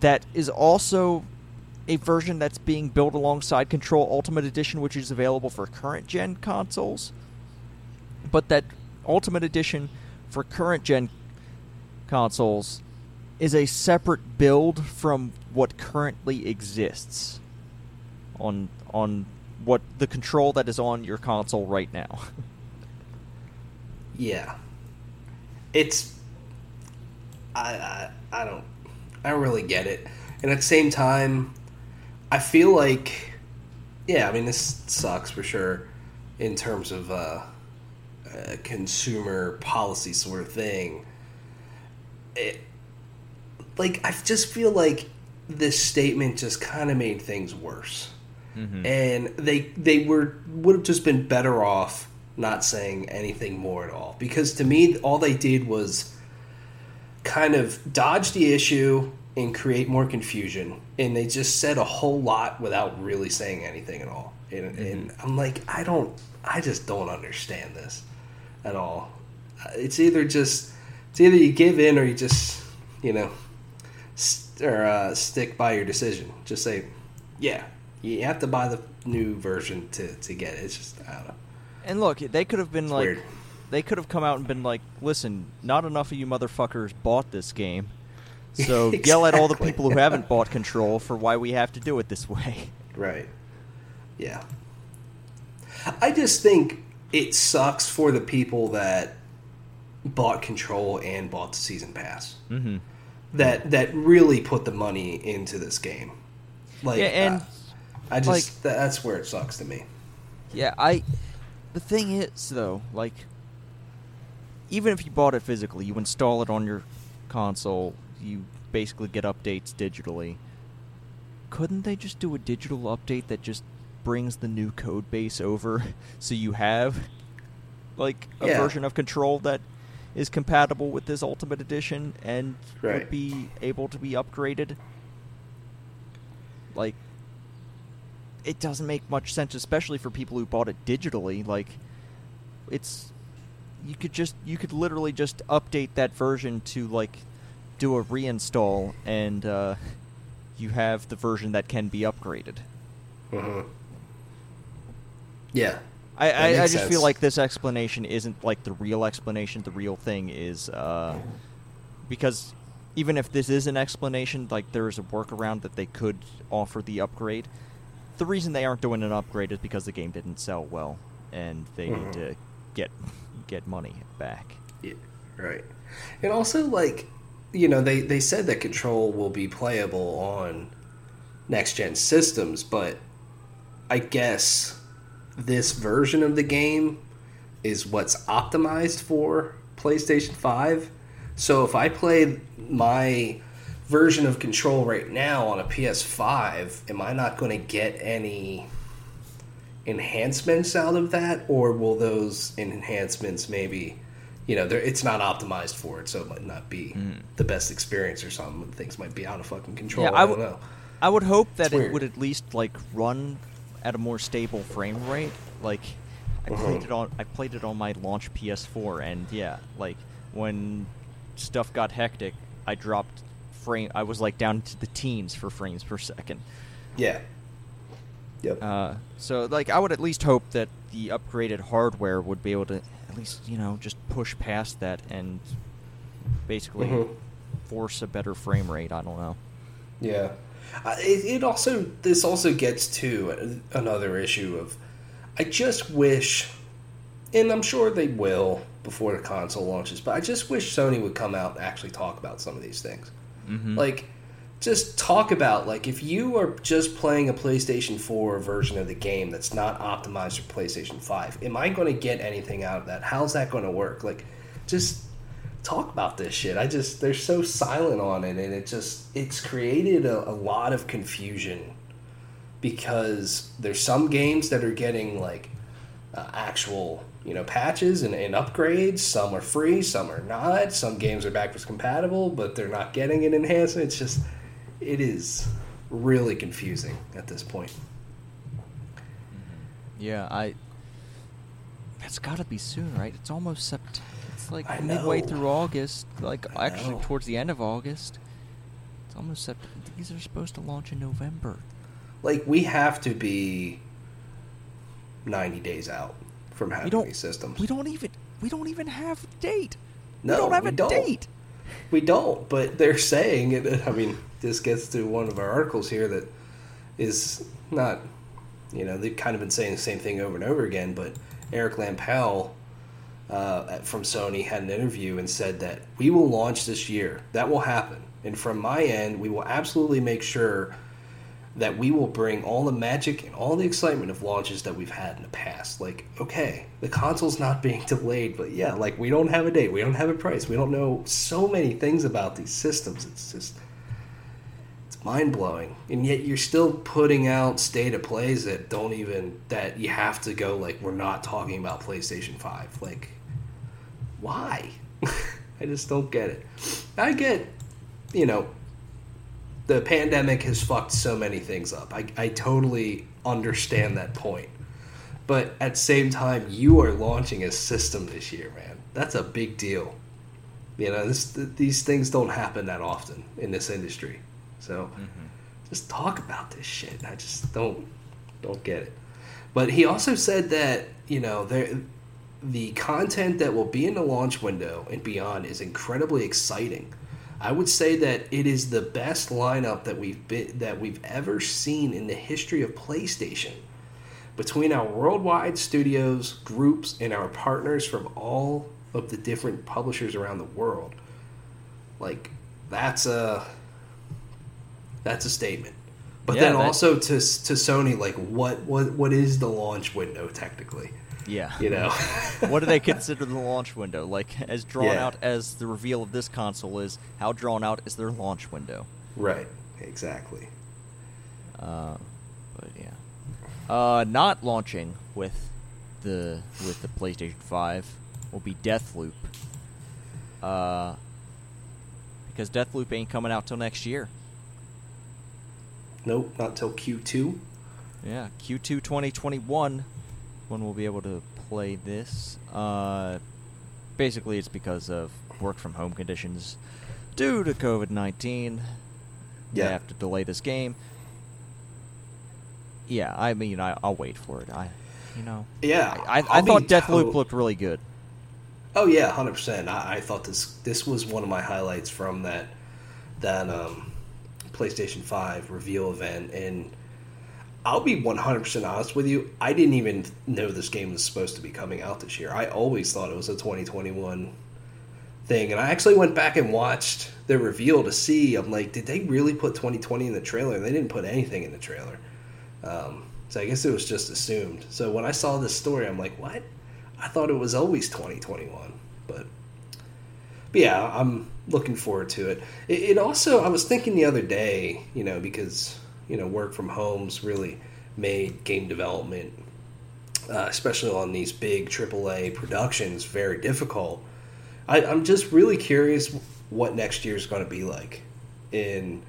A: That is also a version that's being built alongside Control Ultimate Edition, which is available for current gen consoles. But that Ultimate Edition for current gen consoles is a separate build from what currently exists on on what the control that is on your console right now.
B: Yeah. It's I, I I don't I don't really get it. And at the same time, I feel like yeah, I mean this sucks for sure in terms of uh a consumer policy sort of thing. It, like I just feel like this statement just kind of made things worse,
A: Mm-hmm.
B: and they they were would have just been better off not saying anything more at all. Because to me all they did was kind of dodge the issue and create more confusion. And they just said a whole lot without really saying anything at all. And, and i'm like i don't i just don't understand this at all. It's either just it's either you give in or you just you know st- or uh, stick by your decision. Just say yeah you have to buy the new version to, to get it. It's just i don't know
A: And look, they could have been
B: It's
A: like,
B: weird.
A: they could have come out and been like, "Listen, not enough of you motherfuckers bought this game, so yell at all the people who haven't bought Control for why we have to do it this way."
B: Right. Yeah. I just think it sucks for the people that bought Control and bought the season pass.
A: Mm-hmm.
B: That that really put the money into this game. Like,
A: Yeah, and,
B: uh, I just
A: like-
B: that's where it sucks to me.
A: Yeah, I. The thing is, though, like, even if you bought it physically, you install it on your console, you basically get updates digitally. Couldn't they just do a digital update that just brings the new code base over so you have, like, a
B: Yeah.
A: version of Control that is compatible with this Ultimate Edition and
B: Right.
A: would be able to be upgraded? Like, it doesn't make much sense, especially for people who bought it digitally. Like, it's you could just you could literally just update that version to like do a reinstall, and uh, you have the version that can be upgraded.
B: hmm Yeah.
A: I, I, I
B: makes
A: just feel like this explanation isn't like the real explanation. The real thing is uh, because even if this is an explanation, like there is a workaround that they could offer the upgrade. The reason they aren't doing an upgrade is because the game didn't sell well, and they
B: Mhm.
A: need to get get money back.
B: Yeah, right. And also, like, you know, they, they said that Control will be playable on next gen systems, but I guess this version of the game is what's optimized for PlayStation 5. So if I play my version of Control right now on a PS5, am I not going to get any enhancements out of that, or will those enhancements maybe, you know, it's not optimized for it, so it might not be the best experience or something. Things might be out of fucking control.
A: Yeah,
B: I,
A: I
B: don't know.
A: I would hope that
B: It's
A: it
B: weird.
A: would at least like run at a more stable frame rate. Like I played
B: Mhm.
A: it on I played it on my launch PS4 and yeah, like when stuff got hectic, I dropped frame I was like down to the teens for frames per second.
B: Yeah. Yep.
A: Uh, so like I would at least hope that the upgraded hardware would be able to at least, you know, just push past that and basically
B: Mhm.
A: force a better frame rate. I don't know.
B: Yeah, uh, it, it also this also gets to another issue of I just wish, and I'm sure they will before the console launches, but I just wish Sony would come out and actually talk about some of these things.
A: Mhm.
B: Like, just talk about like if you are just playing a PlayStation 4 version of the game that's not optimized for PlayStation 5, am I going to get anything out of that? How's that going to work? Like, just talk about this shit. I just they're so silent on it, and it just it's created a, a lot of confusion because there's some games that are getting like uh, actual you know patches and, and upgrades. Some are free, some are not. Some games are backwards compatible, but they're not getting an enhancement. It's just it is really confusing at this point. Mm-hmm.
A: Yeah, I. That's got to be soon, right? It's almost september It's like
B: I
A: midway
B: know.
A: through August. Like
B: I
A: actually
B: know.
A: towards the end of August. It's almost september These are supposed to launch in November.
B: Like we have to be ninety days out from having
A: We don't.
B: these systems.
A: We don't even. We don't even have a date.
B: No,
A: we don't have
B: we
A: a
B: don't.
A: date.
B: We don't, but they're saying it. I mean, this gets to one of our articles here that is not, you know, they've kind of been saying the same thing over and over again. But Eric Lempel uh, from Sony had an interview and said that we will launch this year. That will happen. And from my end, we will absolutely make sure that we will bring all the magic and all the excitement of launches that we've had in the past. Like, okay, the console's not being delayed, but yeah, like we don't have a date, we don't have a price, we don't know so many things about these systems. It's just it's mind blowing. And yet you're still putting out state of plays that don't even that you have to go like we're not talking about PlayStation 5. Like why? I just don't get it. I get, you know, the pandemic has fucked so many things up. I, I totally understand that point. But at the same time, you are launching a system this year, man. That's a big deal. You know, this, these things don't happen that often in this industry. So mm-hmm. just talk about this shit. I just don't don't get it. But he also said that, you know, there the content that will be in the launch window and beyond is incredibly exciting. I would say that it is the best lineup that we've been, that we've ever seen in the history of PlayStation. Between our worldwide studios, groups, and our partners from all of the different publishers around the world, like that's a that's a statement. But yeah, then also to to Sony, like what what what is the launch window technically?
A: Yeah.
B: You know.
A: what do they consider the launch window? Like as drawn yeah. out as the reveal of this console is, how drawn out is their launch window?
B: Right. Exactly.
A: Uh, but yeah. Uh, not launching with the with the PlayStation 5 will be Deathloop. Uh, because Deathloop ain't coming out till next year.
B: Nope, not till Q2.
A: Yeah, Q2 2021 when we'll be able to play this. Uh, basically, it's because of work from home conditions due to COVID 19. Yeah. They have to delay this game. Yeah, I mean, I, will wait for it. I, you know.
B: Yeah,
A: I, I, I thought Deathloop looked really good.
B: Oh yeah, hundred percent. I, I thought this this was one of my highlights from that that um, PlayStation Five reveal event, and I'll be 100% honest with you. I didn't even know this game was supposed to be coming out this year. I always thought it was a 2021 thing. And I actually went back and watched the reveal to see. I'm like, did they really put 2020 in the trailer? They didn't put anything in the trailer. Um, so I guess it was just assumed. So when I saw this story, I'm like, what? I thought it was always 2021. But, but yeah, I'm looking forward to it. it. It also, I was thinking the other day, you know, because you know work from homes really made game development, uh, especially on these big AAA productions, very difficult. I, I'm just really curious what next year is going to be like. In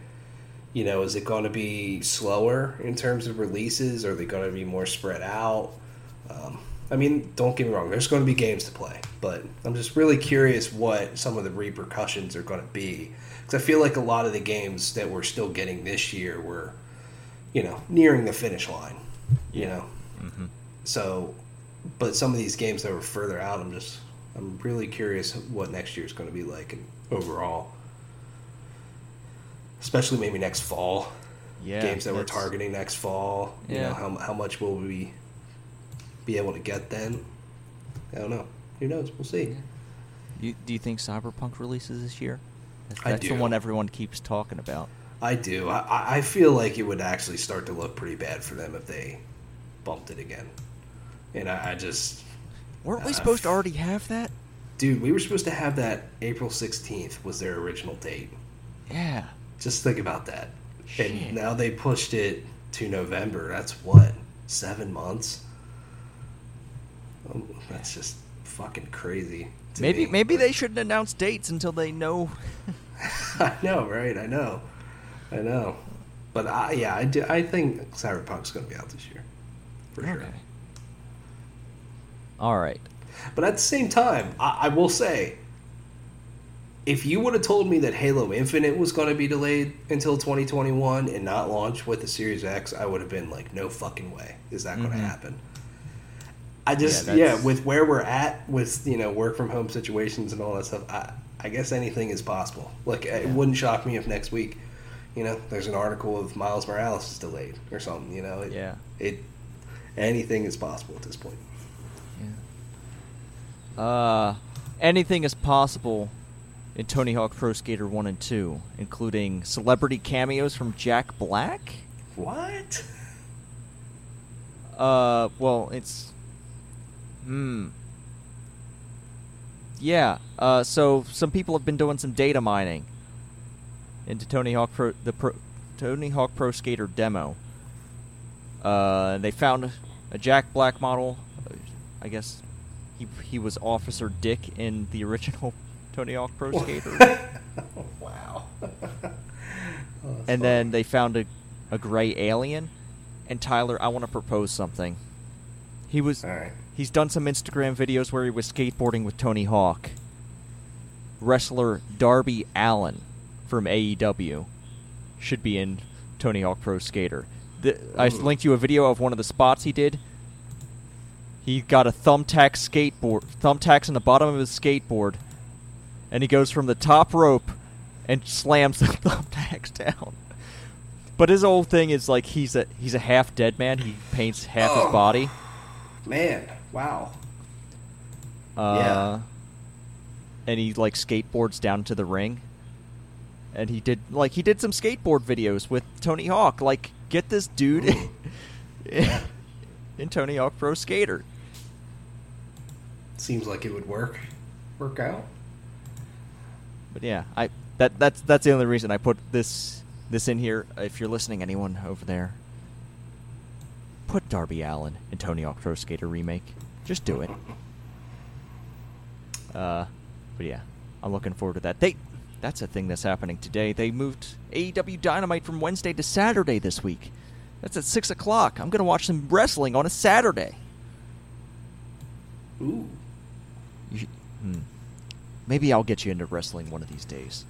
B: you know, is it going to be slower in terms of releases? Are they going to be more spread out? Um, I mean, don't get me wrong. There's going to be games to play, but I'm just really curious what some of the repercussions are going to be because I feel like a lot of the games that we're still getting this year were you know, nearing the finish line. You know, mm-hmm. so, but some of these games that were further out, I'm just, I'm really curious what next year is going to be like and overall, especially maybe next fall. Yeah, games that we're targeting next fall. You yeah. know, how how much will we be able to get then? I don't know. Who knows? We'll see.
A: You, do you think Cyberpunk releases this year? That's the one everyone keeps talking about.
B: I do. I, I feel like it would actually start to look pretty bad for them if they bumped it again. And I, I just
A: weren't we uh, supposed to already have that?
B: Dude, we were supposed to have that April sixteenth was their original date.
A: Yeah.
B: Just think about that. Shit. And now they pushed it to November. That's what seven months. Oh, that's just fucking crazy.
A: Maybe
B: me.
A: maybe they shouldn't announce dates until they know.
B: I know, right? I know. I know, but I, yeah, I do. I think Cyberpunk's going to be out this year, for okay. sure.
A: All right,
B: but at the same time, I, I will say, if you would have told me that Halo Infinite was going to be delayed until 2021 and not launch with the Series X, I would have been like, no fucking way is that mm-hmm. going to happen. I just yeah, yeah, with where we're at with you know work from home situations and all that stuff, I I guess anything is possible. Like it wouldn't shock me if next week you know, there's an article of Miles Morales is delayed or something. You know, it,
A: yeah,
B: it anything is possible at this point.
A: Yeah. Uh, anything is possible in Tony Hawk Pro Skater One and Two, including celebrity cameos from Jack Black.
B: What?
A: Uh, well, it's. Hmm. Yeah. Uh, so some people have been doing some data mining into Tony Hawk Pro, the Pro, Tony Hawk Pro Skater demo. Uh, they found a Jack Black model. I guess he he was Officer Dick in the original Tony Hawk Pro Skater.
B: wow. Oh, that's
A: and then they found a, a gray alien. And Tyler, I want to propose something. He was
B: All right.
A: he's done some Instagram videos where he was skateboarding with Tony Hawk. Wrestler Darby Allin from AEW should be in Tony Hawk Pro Skater. The, I linked you a video of one of the spots he did. He got a thumbtack skateboard, thumbtacks in the bottom of his skateboard, and he goes from the top rope and slams the thumbtacks down. But his whole thing is like he's a he's a half dead man. He paints half
B: Oh.
A: his body.
B: Man, wow.
A: Uh,
B: Yeah.
A: And he like skateboards down to the ring. And he did like he did some skateboard videos with Tony Hawk. Like, get this dude in, in Tony Hawk Pro Skater.
B: Seems like it would work. Work out.
A: But yeah, I that that's that's the only reason I put this this in here. If you're listening, anyone over there, put Darby Allin in Tony Hawk Pro Skater remake. Just do it. Uh, but yeah, I'm looking forward to that. They that's a thing that's happening today. They moved AEW Dynamite from Wednesday to Saturday this week. That's at six o'clock. I'm gonna watch some wrestling on a Saturday.
B: Ooh.
A: Should, hmm. Maybe I'll get you into wrestling one of these days.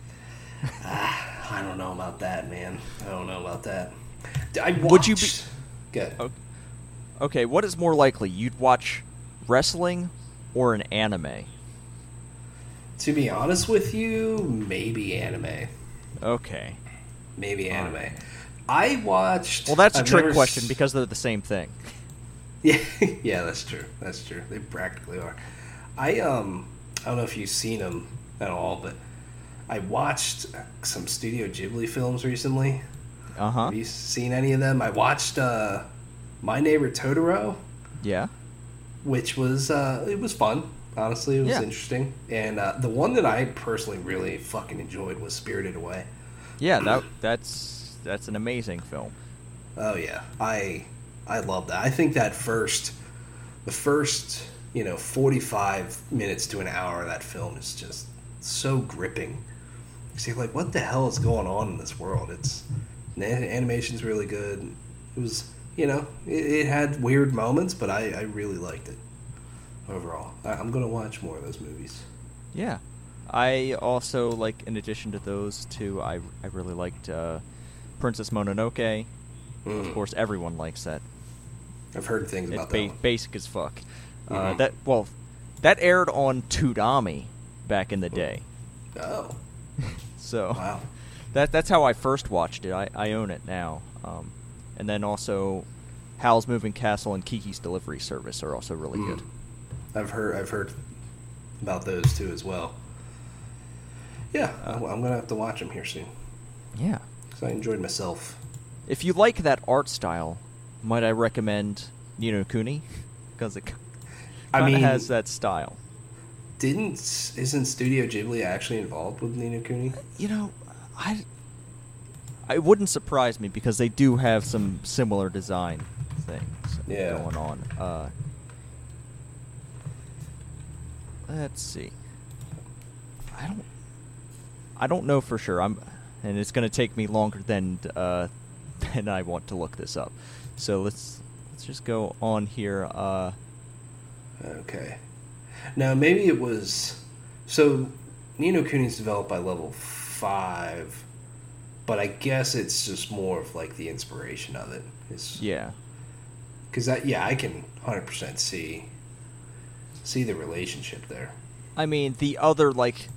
B: Ah, I don't know about that, man. I don't know about that. I watched...
A: Would you be-
B: Good.
A: Okay, what is more likely? You'd watch wrestling or an anime?
B: To be honest with you, maybe anime.
A: Okay.
B: Maybe anime. I watched.
A: Well, that's a
B: I've
A: trick
B: never
A: question because they're the same thing.
B: Yeah, yeah, that's true. That's true. They practically are. I um, I don't know if you've seen them at all, but I watched some Studio Ghibli films recently.
A: Uh huh.
B: Have you seen any of them? I watched uh, My Neighbor Totoro,
A: Yeah.
B: which was uh, it was fun. Honestly, it was
A: Yeah.
B: interesting. And uh, the one that I personally really fucking enjoyed was Spirited Away.
A: Yeah. That that's that's an amazing film.
B: Oh yeah, I I love that. I think that first, the first you know forty five minutes to an hour of that film is just so gripping. You are like, what the hell is going on in this world? It's the animation's really good. It was you know it, it had weird moments, but I I really liked it overall. I, I'm gonna watch more of those movies.
A: Yeah. I also like, in addition to those two, I I really liked uh, Princess Mononoke. Of
B: Mm.
A: course, everyone likes that.
B: I've heard things
A: It's
B: about that.
A: ba-
B: one.
A: basic as fuck. Uh,
B: Mhm.
A: that well, that aired on Toonami back in the day.
B: Oh
A: So
B: wow.
A: that that's how I first watched it. I, I own it now. Um, and then also, Howl's Moving Castle and Kiki's Delivery Service are also really
B: Mm.
A: good.
B: I've heard I've heard about those too as well. Yeah, I'm, I'm gonna have to watch them here soon
A: Yeah.
B: because I enjoyed myself.
A: If you like that art style, might I recommend Ni no Kuni? Because it kind of
B: mean-
A: has that style.
B: Didn't isn't Studio Ghibli actually involved with Ni no Kuni?
A: You know, I it wouldn't surprise me because they do have some similar design things
B: Yeah.
A: going on. Uh, let's see. I don't. I don't know for sure. I'm, and it's going to take me longer than uh, than I want to look this up. So let's let's just go on here. Uh,
B: Okay. Now maybe it was so Ni no Kuni's developed by level five, but I guess it's just more of like the inspiration of it. It's,
A: yeah.
B: Because that yeah, I can hundred percent see see the relationship there.
A: I mean, the other like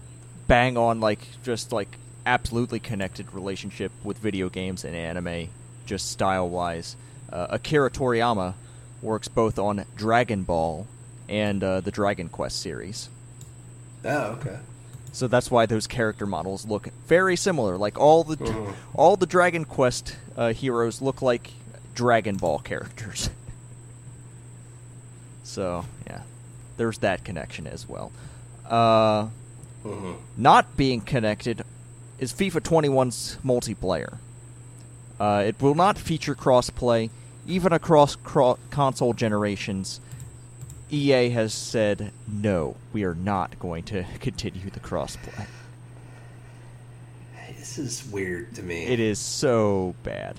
A: bang on like just like absolutely connected relationship with video games and anime, just style wise. Uh, Akira Toriyama works both on Dragon Ball and uh, the Dragon Quest series.
B: Oh, okay.
A: So that's why those character models look very similar. Like all the
B: Mhm.
A: all the Dragon Quest uh, heroes look like Dragon Ball characters. so there's that connection as well. Uh,
B: hmm
A: not being connected is FIFA 21's multiplayer. Uh, it will not feature crossplay, even across cro- console generations. EA has said no, we are not going to continue the crossplay.
B: This is weird to me.
A: It is so bad,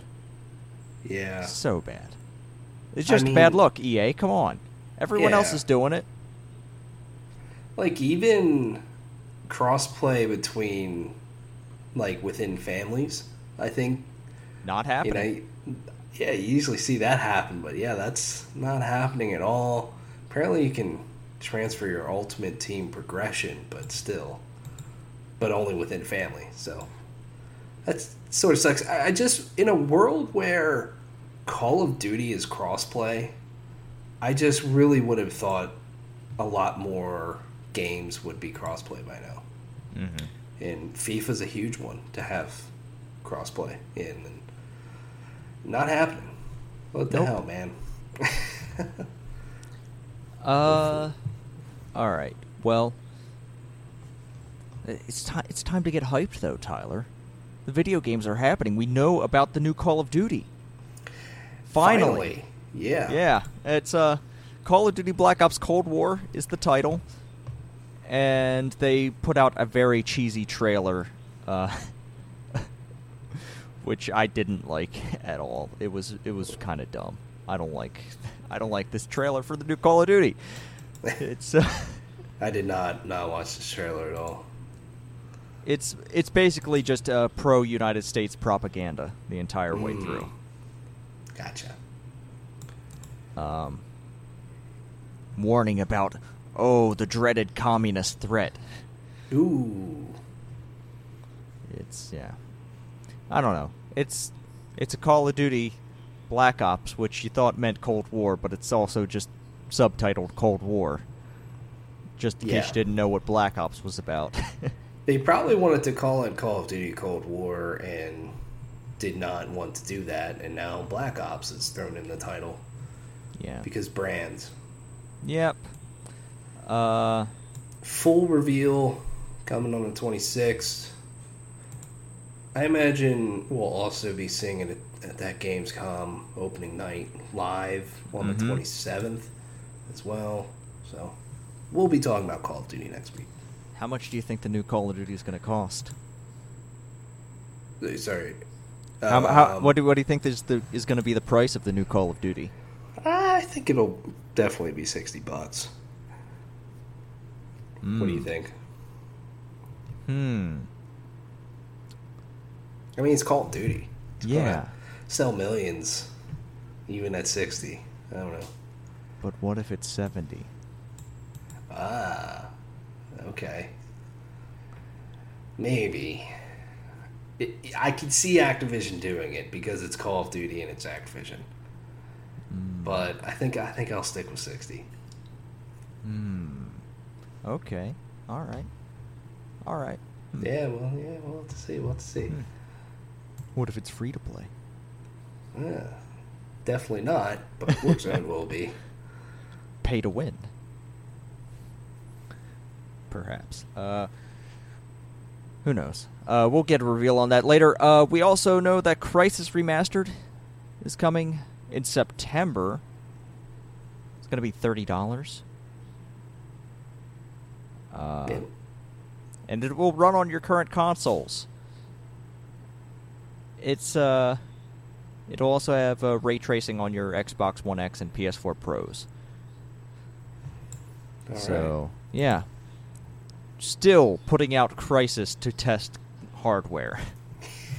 B: Yeah.
A: so bad. It's
B: I
A: just bad luck. EA, come on. Everyone else is doing it.
B: Like even crossplay between like within families, I think
A: Not
B: you
A: happening.
B: know yeah, you usually see that happen, but yeah, that's not happening at all. Apparently you can transfer your ultimate team progression, but still but only within family. So that sort of sucks. I I just in a world where Call of Duty is crossplay, I just really would have thought a lot more games would be crossplay by now.
A: hmm
B: And FIFA's a huge one to have crossplay in, and not happening. What the
A: Nope.
B: hell, man?
A: Uh, all right. Well, it's time. It's time to get hyped, though, Tyler. The video games are happening. We know about the new Call of Duty. Finally,
B: yeah,
A: yeah. It's uh, Call of Duty Black Ops Cold War is the title, and they put out a very cheesy trailer, uh, which I didn't like at all. It was it was kind of dumb. I don't like I don't like this trailer for the new Call of Duty. It's uh,
B: I did not not watch this trailer at all.
A: it's it's basically just uh, pro United States propaganda the entire way
B: Mm.
A: through.
B: Gotcha.
A: Um, warning about oh the dreaded communist threat.
B: Ooh,
A: It's yeah. I don't know. It's it's a Call of Duty Black Ops, which you thought meant Cold War, but it's also just subtitled Cold War. Just in
B: Yeah.
A: case you didn't know what Black Ops was about.
B: they probably wanted to call it Call of Duty Cold War and did not want to do that, and now Black Ops is thrown in the title
A: yeah.
B: because brands.
A: Yep. Uh
B: full reveal coming on the 26th. I imagine we'll also be seeing it at, at that Gamescom opening night live on
A: Mhm.
B: the 27th as well. So we'll be talking about Call of Duty next week.
A: how much do you think the new Call of Duty is going to cost?
B: Uh, Sorry.
A: How, how,
B: Um,
A: what do what do you think is the is going to be the price of the new Call of Duty?
B: I think it'll definitely be 60 bucks. What do you
A: Hmm.
B: think?
A: Hmm.
B: I mean, it's Call of Duty. It's
A: Yeah.
B: Sell millions even at 60. I don't know.
A: But what if it's 70?
B: Ah, okay. Maybe. It, I could see Activision doing it because it's Call of Duty and it's Activision.
A: Hmm.
B: But I think I think I'll stick with sixty.
A: Hmm. Okay. All right. All right. Hmm.
B: Yeah, well, yeah, we'll have to see. We'll have to see.
A: Hmm. What if it's free to play?
B: Yeah, definitely not. But Warzone will be.
A: Pay to win. Perhaps. Uh, who knows? Uh, we'll get a reveal on that later. Uh, we also know that Crysis Remastered is coming in September. It's going to be thirty dollars. Uh, and it will run on your current consoles. It's uh, it'll also have uh, ray tracing on your Xbox One X and PS4 Pros.
B: All
A: so yeah, still putting out Crysis to test hardware.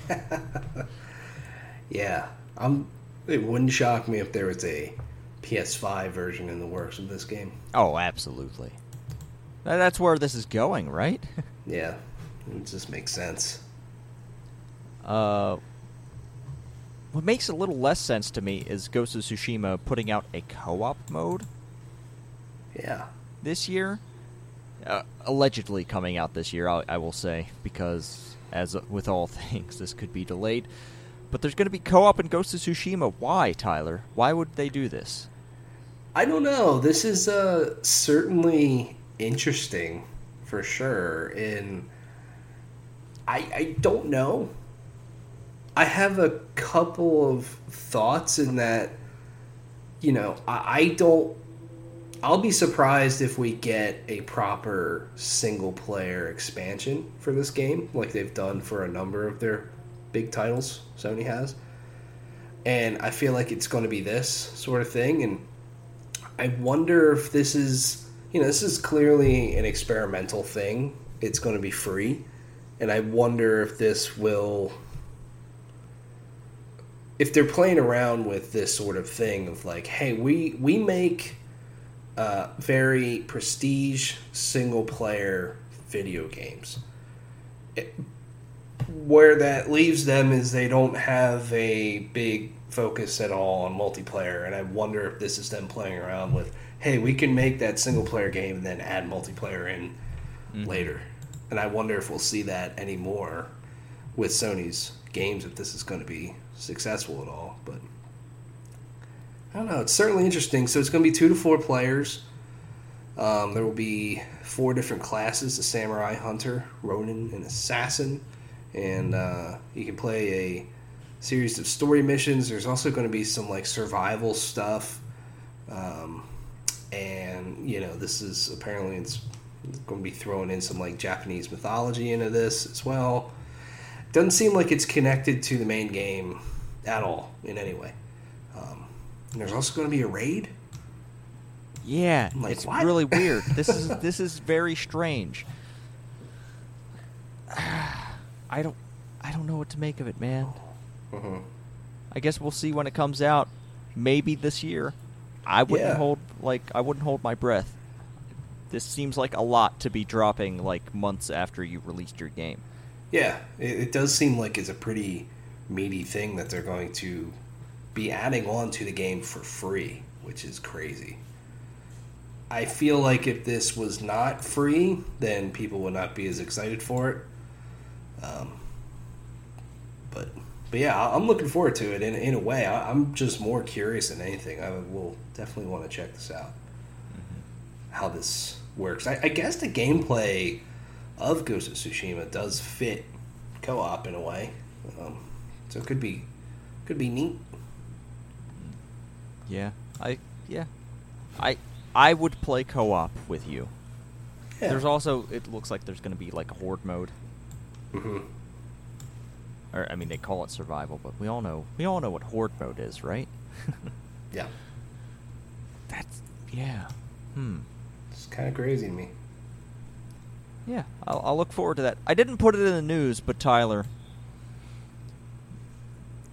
B: yeah, I'm. It wouldn't shock me if there was a PS5 version in the works of this game.
A: oh, absolutely. Tha- That's where this is going, right?
B: Yeah, it just makes sense.
A: Uh, what makes a little less sense to me is Ghost of Tsushima putting out a co-op mode
B: Yeah.
A: this year. uh, allegedly coming out this year. I, I will say because as with all things, this could be delayed. But there's going to be co-op in Ghost of Tsushima. Why, Tyler? Why would they do this?
B: I don't know. This is uh, certainly interesting for sure. And I, I don't know. I have a couple of thoughts in that, you know, I, I don't. I'll be surprised if we get a proper single player expansion for this game, like they've done for a number of their big titles Sony has. And I feel like it's going to be this sort of thing. And I wonder if this is, you know, this is clearly an experimental thing. It's going to be free. And I wonder if this will if they're playing around with this sort of thing of like, hey, we we make uh, very prestige single player video games. It, where that leaves them is they don't have a big focus at all on multiplayer, and I wonder if this is them playing around with, hey, we can make that single player game and then add multiplayer in mm-hmm. later. And I wonder if we'll see that anymore with Sony's games if this is going to be successful at all. But I don't know. It's certainly interesting. So it's going to be two to four players. Um, there will be four different classes: a samurai, hunter, ronin, and assassin. And uh, you can play a series of story missions. There's also going to be some like survival stuff. Um, and you know, this is apparently it's going to be throwing in some like Japanese mythology into this as well. Doesn't seem like it's connected to the main game at all in any way. Um, and there's also going to be a raid.
A: Yeah, like, it's what? really weird. This is this is very strange. I don't I don't know what to make of it, man. Mm-hmm. I guess we'll see when it comes out. Maybe this year. I wouldn't yeah. hold like I wouldn't hold my breath. This seems like a lot to be dropping like months after you released your game.
B: Yeah, it, it does seem like it's a pretty meaty thing that they're going to be adding on to the game for free, which is crazy. I feel like if this was not free, then people would not be as excited for it. Um, but but yeah, I'm looking forward to it in, in a way. I, am just more curious than anything. I will definitely want to check this out. Mm-hmm. How this works. I, I guess the gameplay of Ghost of Tsushima does fit co-op in a way, um, so it could be could be neat.
A: Yeah, I yeah, I I would play co-op with you. Yeah. There's also it looks like there's going to be like a horde mode. Mm-hmm. Or I mean, they call it survival, but we all know we all know what horde mode is, right?
B: yeah.
A: That's yeah. Hmm.
B: It's kind of crazy to me.
A: Yeah, I'll, I'll, look forward to that. I didn't put it in the news, but Tyler,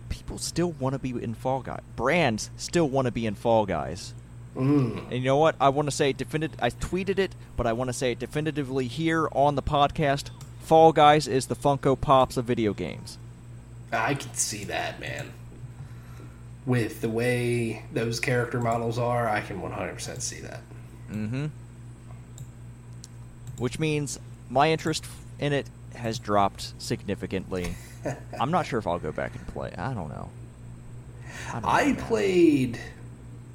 A: people still want to be in Fall Guys. Brands still want to be in Fall Guys. Mm. And you know what? I want to say definitive. I tweeted it, but I want to say it definitively here on the podcast. Fall Guys is the Funko Pops of video games.
B: I can see that, man. With the way those character models are, I can 100% see that.
A: Mm-hmm which means my interest in it has dropped significantly. I'm not sure if I'll go back and play. I don't know.
B: I, don't I know played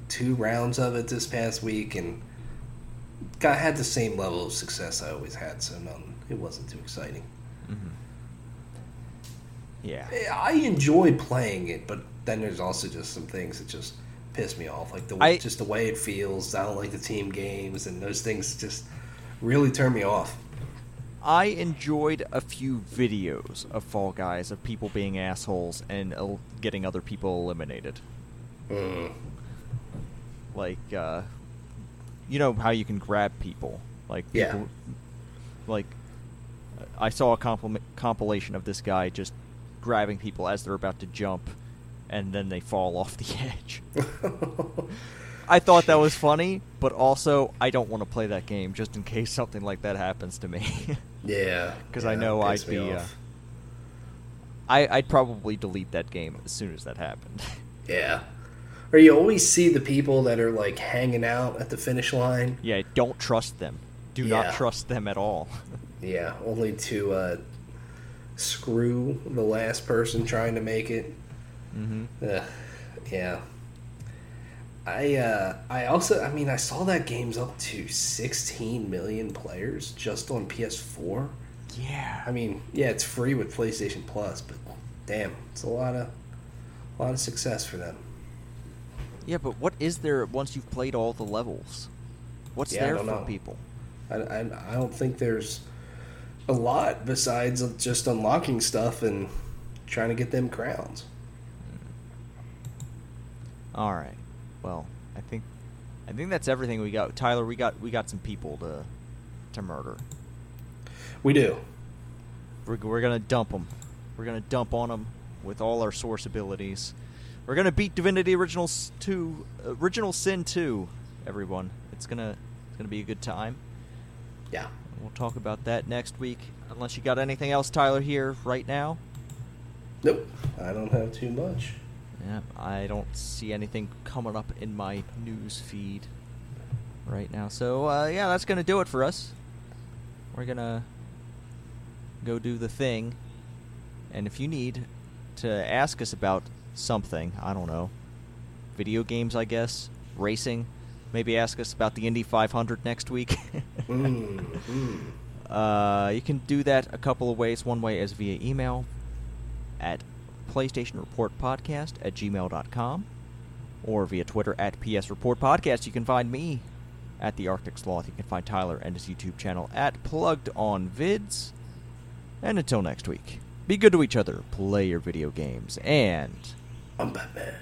B: two rounds of it this past week and got had the same level of success I always had, so none. It wasn't too exciting. Mm-hmm.
A: Yeah,
B: I enjoy playing it, but then there's also just some things that just piss me off, like the I, just the way it feels. I don't like the team games, and those things just really turn me off.
A: I enjoyed a few videos of Fall Guys of people being assholes and uh, getting other people eliminated. Mm. Like, uh, you know how you can grab people. Like, people,
B: yeah.
A: Like, I saw a compl- compilation of this guy just grabbing people as they're about to jump, and then they fall off the edge. I thought that was funny, but also I don't want to play that game just in case something like that happens to me.
B: yeah,
A: because
B: yeah,
A: I know I'd be. Uh, I I'd probably delete that game as soon as that happened.
B: yeah, or you always see the people that are like hanging out at the finish line.
A: Yeah, don't trust them. do
B: Yeah.
A: not trust them at all.
B: Yeah, only to uh, screw the last person trying to make it.
A: mm-hmm.
B: Ugh, yeah. I uh, I also I mean I saw that game's up to 16 million players just on PS4.
A: Yeah.
B: I mean, yeah, it's free with PlayStation Plus, but damn, it's a lot of a lot of success for them.
A: Yeah, but what is there once you've played all the levels? What's
B: Yeah,
A: there for
B: know.
A: people?
B: I, I, I don't think there's a lot besides just unlocking stuff and trying to get them crowns.
A: All right. Well, I think I think that's everything we got. Tyler, we got we got some people to to murder.
B: We do.
A: We're, we're gonna dump them. We're gonna dump on them with all our source abilities. We're gonna beat Divinity Original Two, Original Sin Two. Everyone, it's gonna it's gonna be a good time.
B: Yeah.
A: We'll talk about that next week. Unless you got anything else, Tyler, here right now.
B: Nope. I don't have too much.
A: Yeah, I don't see anything coming up in my news feed right now. So uh, yeah, that's gonna do it for us. We're gonna go do the thing, and if you need to ask us about something, I don't know, video games, I guess, racing, maybe ask us about the Indy 500 next week.
B: Mm, mm.
A: Uh, you can do that a couple of ways. One way is via email at PlayStation Report Podcast at gmail.com or via Twitter at PS Report Podcast. You can find me at the Arctic Sloth. You can find Tyler and his YouTube channel at Plugged On Vids. And until next week, be good to each other, play your video games, and
B: I'm Batman.